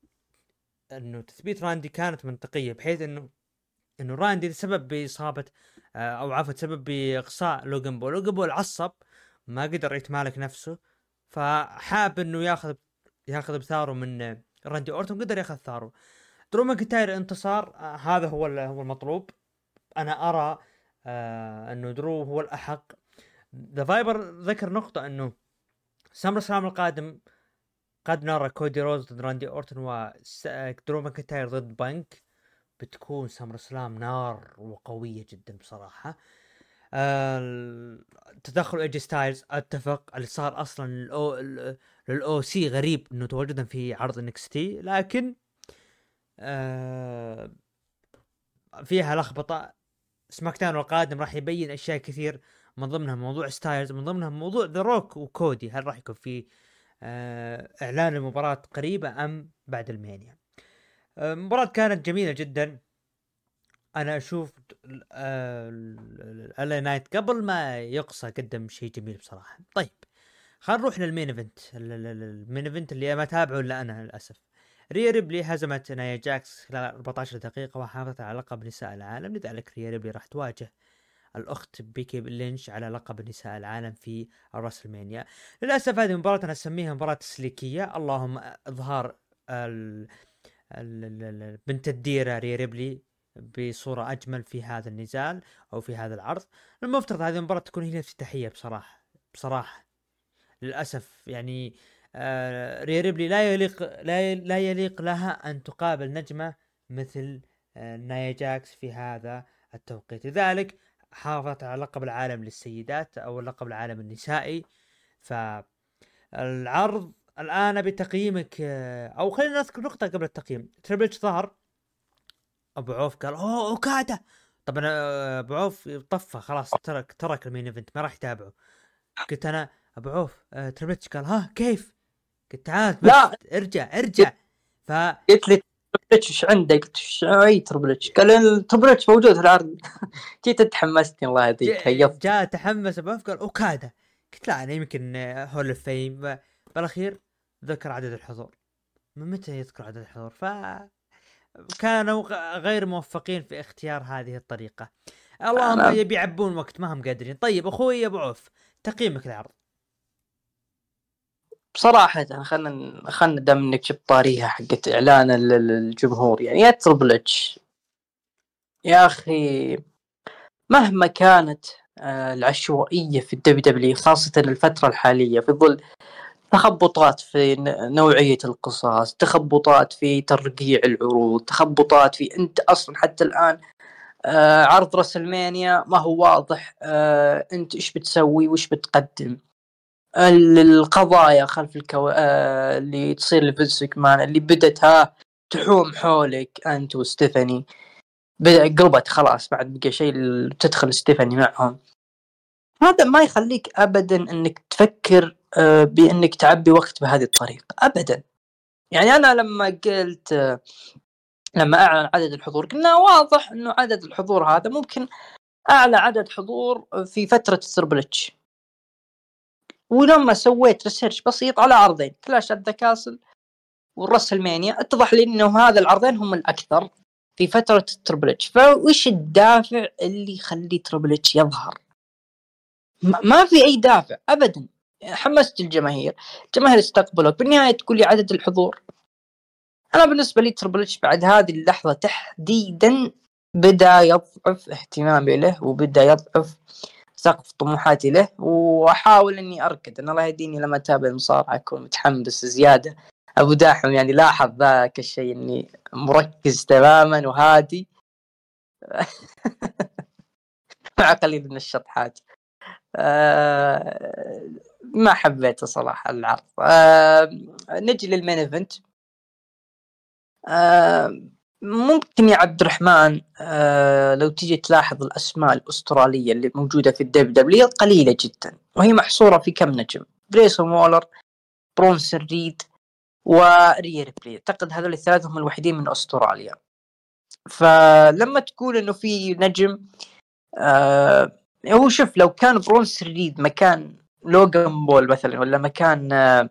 إنه تثبيت راندي كانت منطقية بحيث إنه إنه راندي سبب بإصابة آه، أو عفوا تسبب بإقصاء لوجن بول. لوجن بول عصب ما قدر يتمالك نفسه فحاب إنه ياخذ ياخذ بثاره من راندي اورتون قدر ياخذ ثاره درو ماكنتاير انتصار آه هذا هو هو المطلوب. أنا أرى آه أنه درو هو الأحق. ذا فايبر ذكر نقطة أنه SummerSlam القادم قد نرى كودي رودز ضد راندي اورتون ودرو ماكنتاير ضد بانك بتكون SummerSlam نار وقوية جدا بصراحة. آه تدخل AJ ستايلز أتفق. اللي صار أصلا لل OC غريب انه تواجدا في عرض NXT لكن آه فيها لخبطة. SmackDown القادم راح يبين أشياء كثير من ضمنها موضوع ستايلز من ضمنها موضوع ذا روك وكودي هل راح يكون في آه، إعلان المباراة قريبة أم بعد ال Mania المباراة آه، كانت جميلة جدا. أنا أشوف LA Knight قبل ما يقصى قدم شيء جميل بصراحة. طيب خلينا نروح لل main event ال main event اللي ما تابعه إلا أنا للأسف. ريا ريبلي هزمت نايا جاكس خلال 14 دقيقة وحافظت على لقب نساء العالم. لذلك ريا ريبلي راح تواجه الأخت بيكي لينش على لقب نساء العالم في ال WrestleMania للأسف هذه المباراه أنا أسميها مباراة تسليكيه اللهم اظهار ال... ال... بنت الديرة ريا ريبلي بصورة أجمل في هذا النزال أو في هذا العرض. المفترض هذه المباراة تكون هي الافتتاحية بصراحة بصراحة. للأسف يعني آه ريا ريبلي لا يليق لا, لا يليق لها أن تقابل نجمة مثل آه نايا جاكس في هذا التوقيت. لذلك حافظت على لقب العالم للسيدات أو اللقب العالم النسائي. ف العرض الآن بتقييمك أو خلينا نذكر نقطة قبل التقييم. Triple H ظهر أبو عوف قال أوه أوكادا. طبعا آه، أبو عوف طفى خلاص ترك ترك ال main event ما راح يتابعه. قلت أنا أبو عوف آه، Triple H قال ها كيف؟ قلت تعال بس لا. ارجع ارجع. ف قلت لي Triple H إيش عندك؟ قلت إيش أي Triple H؟ قال ال Triple H موجود في العرض. جيت تحمستني الله يهديك جاء تحمس أبو عوف قال أوكادا. قلت لا أنا يمكن Hall of Fame بالأخير ذكر عدد الحضور. من متى يذكر عدد الحضور؟ ف كانوا غير موفقين في اختيار هذه الطريقة. اللهم أنا- يبي يعبون وقت ما هم قادرين. طيب أخوي أبو عوف تقييمك للعرض. بصراحة خلنا خلنا دام إنك جبت طاريها حقت إعلان ال- ال- الجمهور يعني يا Triple H يا أخي مهما كانت آه، العشوائية في ال WWE خاصة الفترة الحالية في ظل تخبطات في نوعية القصص تخبطات في ترقيع العروض تخبطات في انت أصلا حتى الآن آه، عرض راسلمانيا ما هو واضح آه، انت إيش بتسوي وإيش بتقدم؟ ال- القضايا خلف الكو... آه اللي تصير لفينس مان اللي بدت ها تحوم حولك أنت وستيفاني. بدأ قلبت خلاص بعد بقى شيء تدخل ستيفاني معهم. هذا ما يخليك ابدا إنك تفكر بأنك تعبي وقت بهذه الطريقة. ابدا. يعني أنا لما قلت آه لما أعلن عدد الحضور قلنا واضح إنه عدد الحضور هذا ممكن أعلى عدد حضور في فترة ال Triple H ولما سويت research بسيط على عرضين Clash at the Castle وال WrestleMania اتضح لي إنه هذا العرضين هم الأكثر في فترة ال Triple H فوش الدافع اللي يخلي Triple H يظهر؟ ما في أي دافع ابدا. حمست الجماهير. الجماهير استقبلوك بالنهايه تقول لي عدد الحضور. أنا بالنسبة لي تربل بعد هذه اللحظة تحديدا بدأ يضعف اهتمامي له وبدأ يضعف سقف طموحاتي له وأحاول إني أركض. أنا الله يهديني لما أتابع المصارعة أكون متحمس زيادة. أبو داحم يعني لاحظ ذاك الشيء إني مركز تماما وهادي. مع قليل من الشطحات. آه ما حبيته صراحة العرض. آه نجي لل main event. آه ممكن يا عبد الرحمن آه لو تيجي تلاحظ الأسماء الأسترالية اللي موجودة في ال WWE قليلة جدا وهي محصورة في كم نجم؟ جرايسون وولر برونسون ريد وريا ريبلي أعتقد هذول الثلاثة هم الوحيدين من أستراليا. فلما تقول إنه في نجم آه هو شوف لو كان برونسون ريد مكان لوغان بول مثلا ولا مكان آه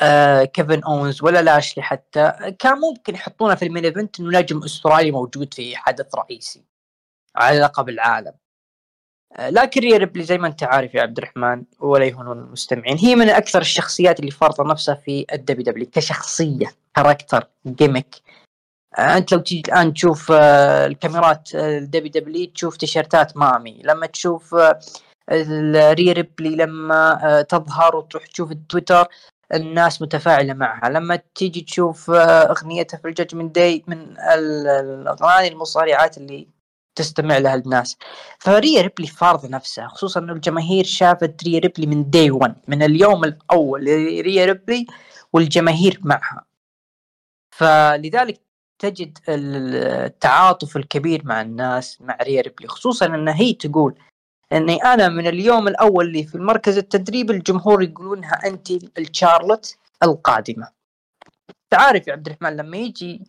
آه كيفن أونز ولا لاشلي حتى كان ممكن يحطونه في ال main event إنه نجم أسترالي موجود في حدث رئيسي على لقب العالم. آه لكن ريا ريبلي زي ما أنت عارف يا عبد الرحمن ولا يهونون المستمعين. هي من أكثر الشخصيات اللي فرض نفسها في ال WWE كشخصية character gimmick أنت لو تيجي الآن تشوف الكاميرات ال WWE تشوف تيشيرتات Mami. لما تشوف ريا ريبلي لما آه تظهر وتروح تشوف التويتر الناس متفاعلة معها. لما تيجي تشوف آه، أغنيتها في ال Judgment Day من ال- الأغاني المصارعات اللي تستمع لها الناس. فريا ريبلي فارضه نفسها خصوصا إنه الجماهير شافت ريا ريبلي من day 1 من اليوم الأول لريا ريبلي والجماهير معها. فلذلك تجد التعاطف الكبير مع الناس مع ريا ريبلي خصوصا إن هي تقول إني أنا من اليوم الأول اللي في المركز التدريب الجمهور يقولونها انت الشارلوت القادمة. تعرف يا عبد الرحمن لما يجي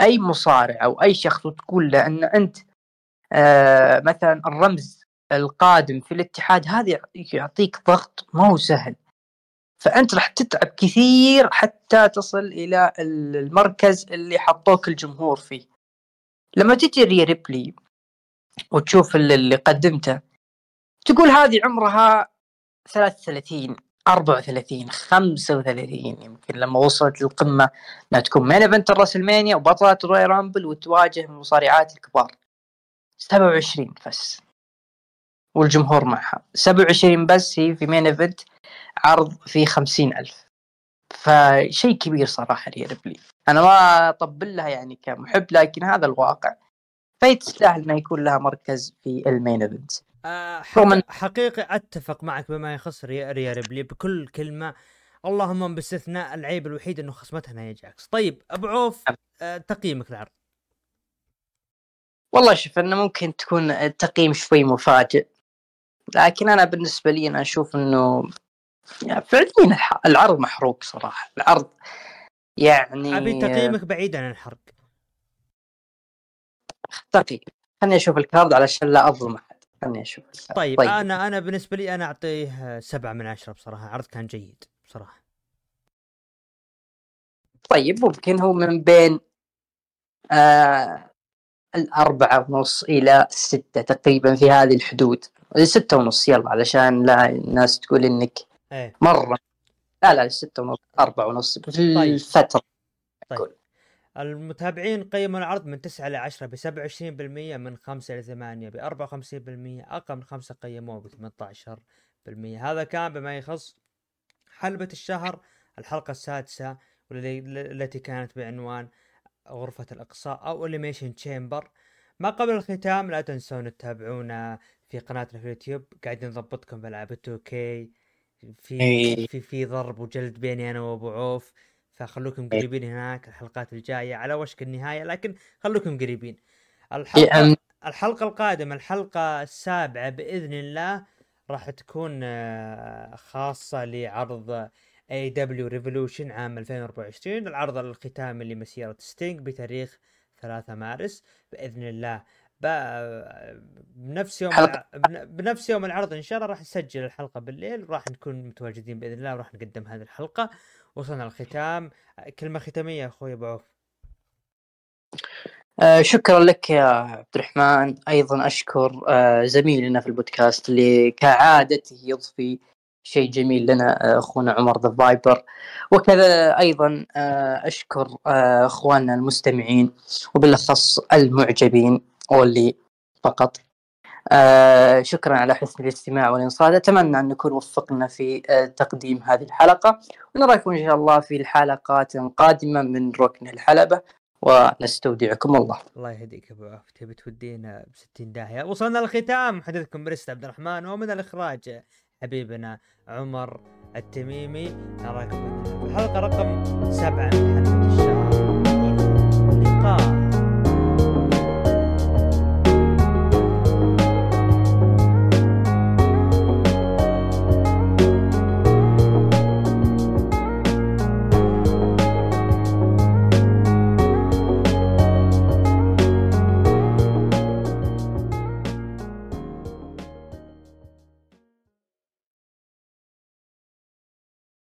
أي مصارع أو أي شخص وتقول له إن أنت آه مثلا الرمز القادم في الاتحاد هذا يعطيك ضغط ما هو سهل. فأنت راح تتعب كثير حتى تصل إلى المركز اللي حطوك الجمهور فيه. لما تجي ريبلي وتشوف اللي قدمته تقول هذه عمرها 33 34 35 يمكن لما وصلت للقمة إنها تكون. main event ال WrestleMania وبطلة Royal Rumble وتواجه المصارعات الكبار. 27 بس. والجمهور معها. 27 بس هي في main event عرض في 50 ألف. فشيء كبير صراحة ريا ريبلي أنا ما أطبل لها يعني كمحب لكن هذا الواقع. فهي تستاهل إنه يكون لها مركز في ال main event. آه، حق- حقيقي أتفق معك بما يخص ريا, ريا ريبلي بكل كلمة اللهم باستثناء العيب الوحيد إنه خصمتها نايا جاكس. طيب أبو عوف. آه، تقييمك للعرض والله شوف إنه ممكن تكون التقييم شوي مفاجئ. لكن أنا بالنسبة لي أنا أشوف إنه يعني فعليا العرض محروق صراحة. العرض يعني أبي تقييمك بعيد عن الحرق. تقييم. خليني أشوف الكارد علشان لا اظلم احد خليني أشوف. طيب, طيب. أنا أنا بالنسبة لي أنا أعطيه سبعة من عشرة بصراحة. عرض كان جيد بصراحة. طيب ممكن هو من بين آه الأربعة ونص إلى ستة تقريبا في هذه الحدود. ستة ونص يلا علشان لا الناس تقول إنك إيه. مرة. لا لا ستة ونص أربعة ونص في طيب. الفترة. طيب. المتابعين قيموا العرض من 9 ل 10 ب 27% من 5 ل 8 ب 54% أقل من 5 قيموه ب 18% هذا كان بما يخص حلبة الشهر الحلقة السادسة والذي- التي كانت بعنوان غرفة الإقصاء أو Elimination Chamber ما قبل الختام لا تنسون تتابعونا في قناتنا في اليوتيوب. قاعدين نضبطكم بألعاب 2K في إيه. في في ضرب وجلد بيني أنا وأبو عوف. فخلوكم قريبين هناك الحلقات الجاية على وشك النهاية لكن خلوكم قريبين. الحلقة يعني الحلقة القادمة الحلقة السابعة بإذن الله راح تكون آه، خاصة لعرض AEW Revolution عام 2024 العرض الختامي لمسيرة ستينج بتاريخ 3 مارس بإذن الله. ب- بنفس يوم. الع... بنفس يوم العرض إن شاء الله راح نسجل الحلقة بالليل راح نكون متواجدين بإذن الله وراح نقدم هذه الحلقة. وصلنا الختام كلمة ختامية أخوي أبو عوف. آه شكرا لك يا عبد الرحمن. أيضا أشكر آه زميلنا في البودكاست اللي كعادته يضفي شيء جميل لنا آه، أخونا عمر The Viper. وكذا أيضا آه أشكر آه أخواننا المستمعين وبالأخص المعجبين واللي فقط آه شكرا على حسن الاستماع والإنصات. أتمنى أن نكون وفقنا في آه تقديم هذه الحلقة ونراكم إن شاء الله في الحلقات قادمة من ركن الحلبة ونستودعكم الله. الله يهديك أبو عوف تبي تودينا ب 60 داهية؟ وصلنا للختام. محدثكم بريست عبد الرحمن ومن الإخراج حبيبنا عمر التميمي. نراكم في الحلقة رقم سبعة من حلقة الشهر. اللقاء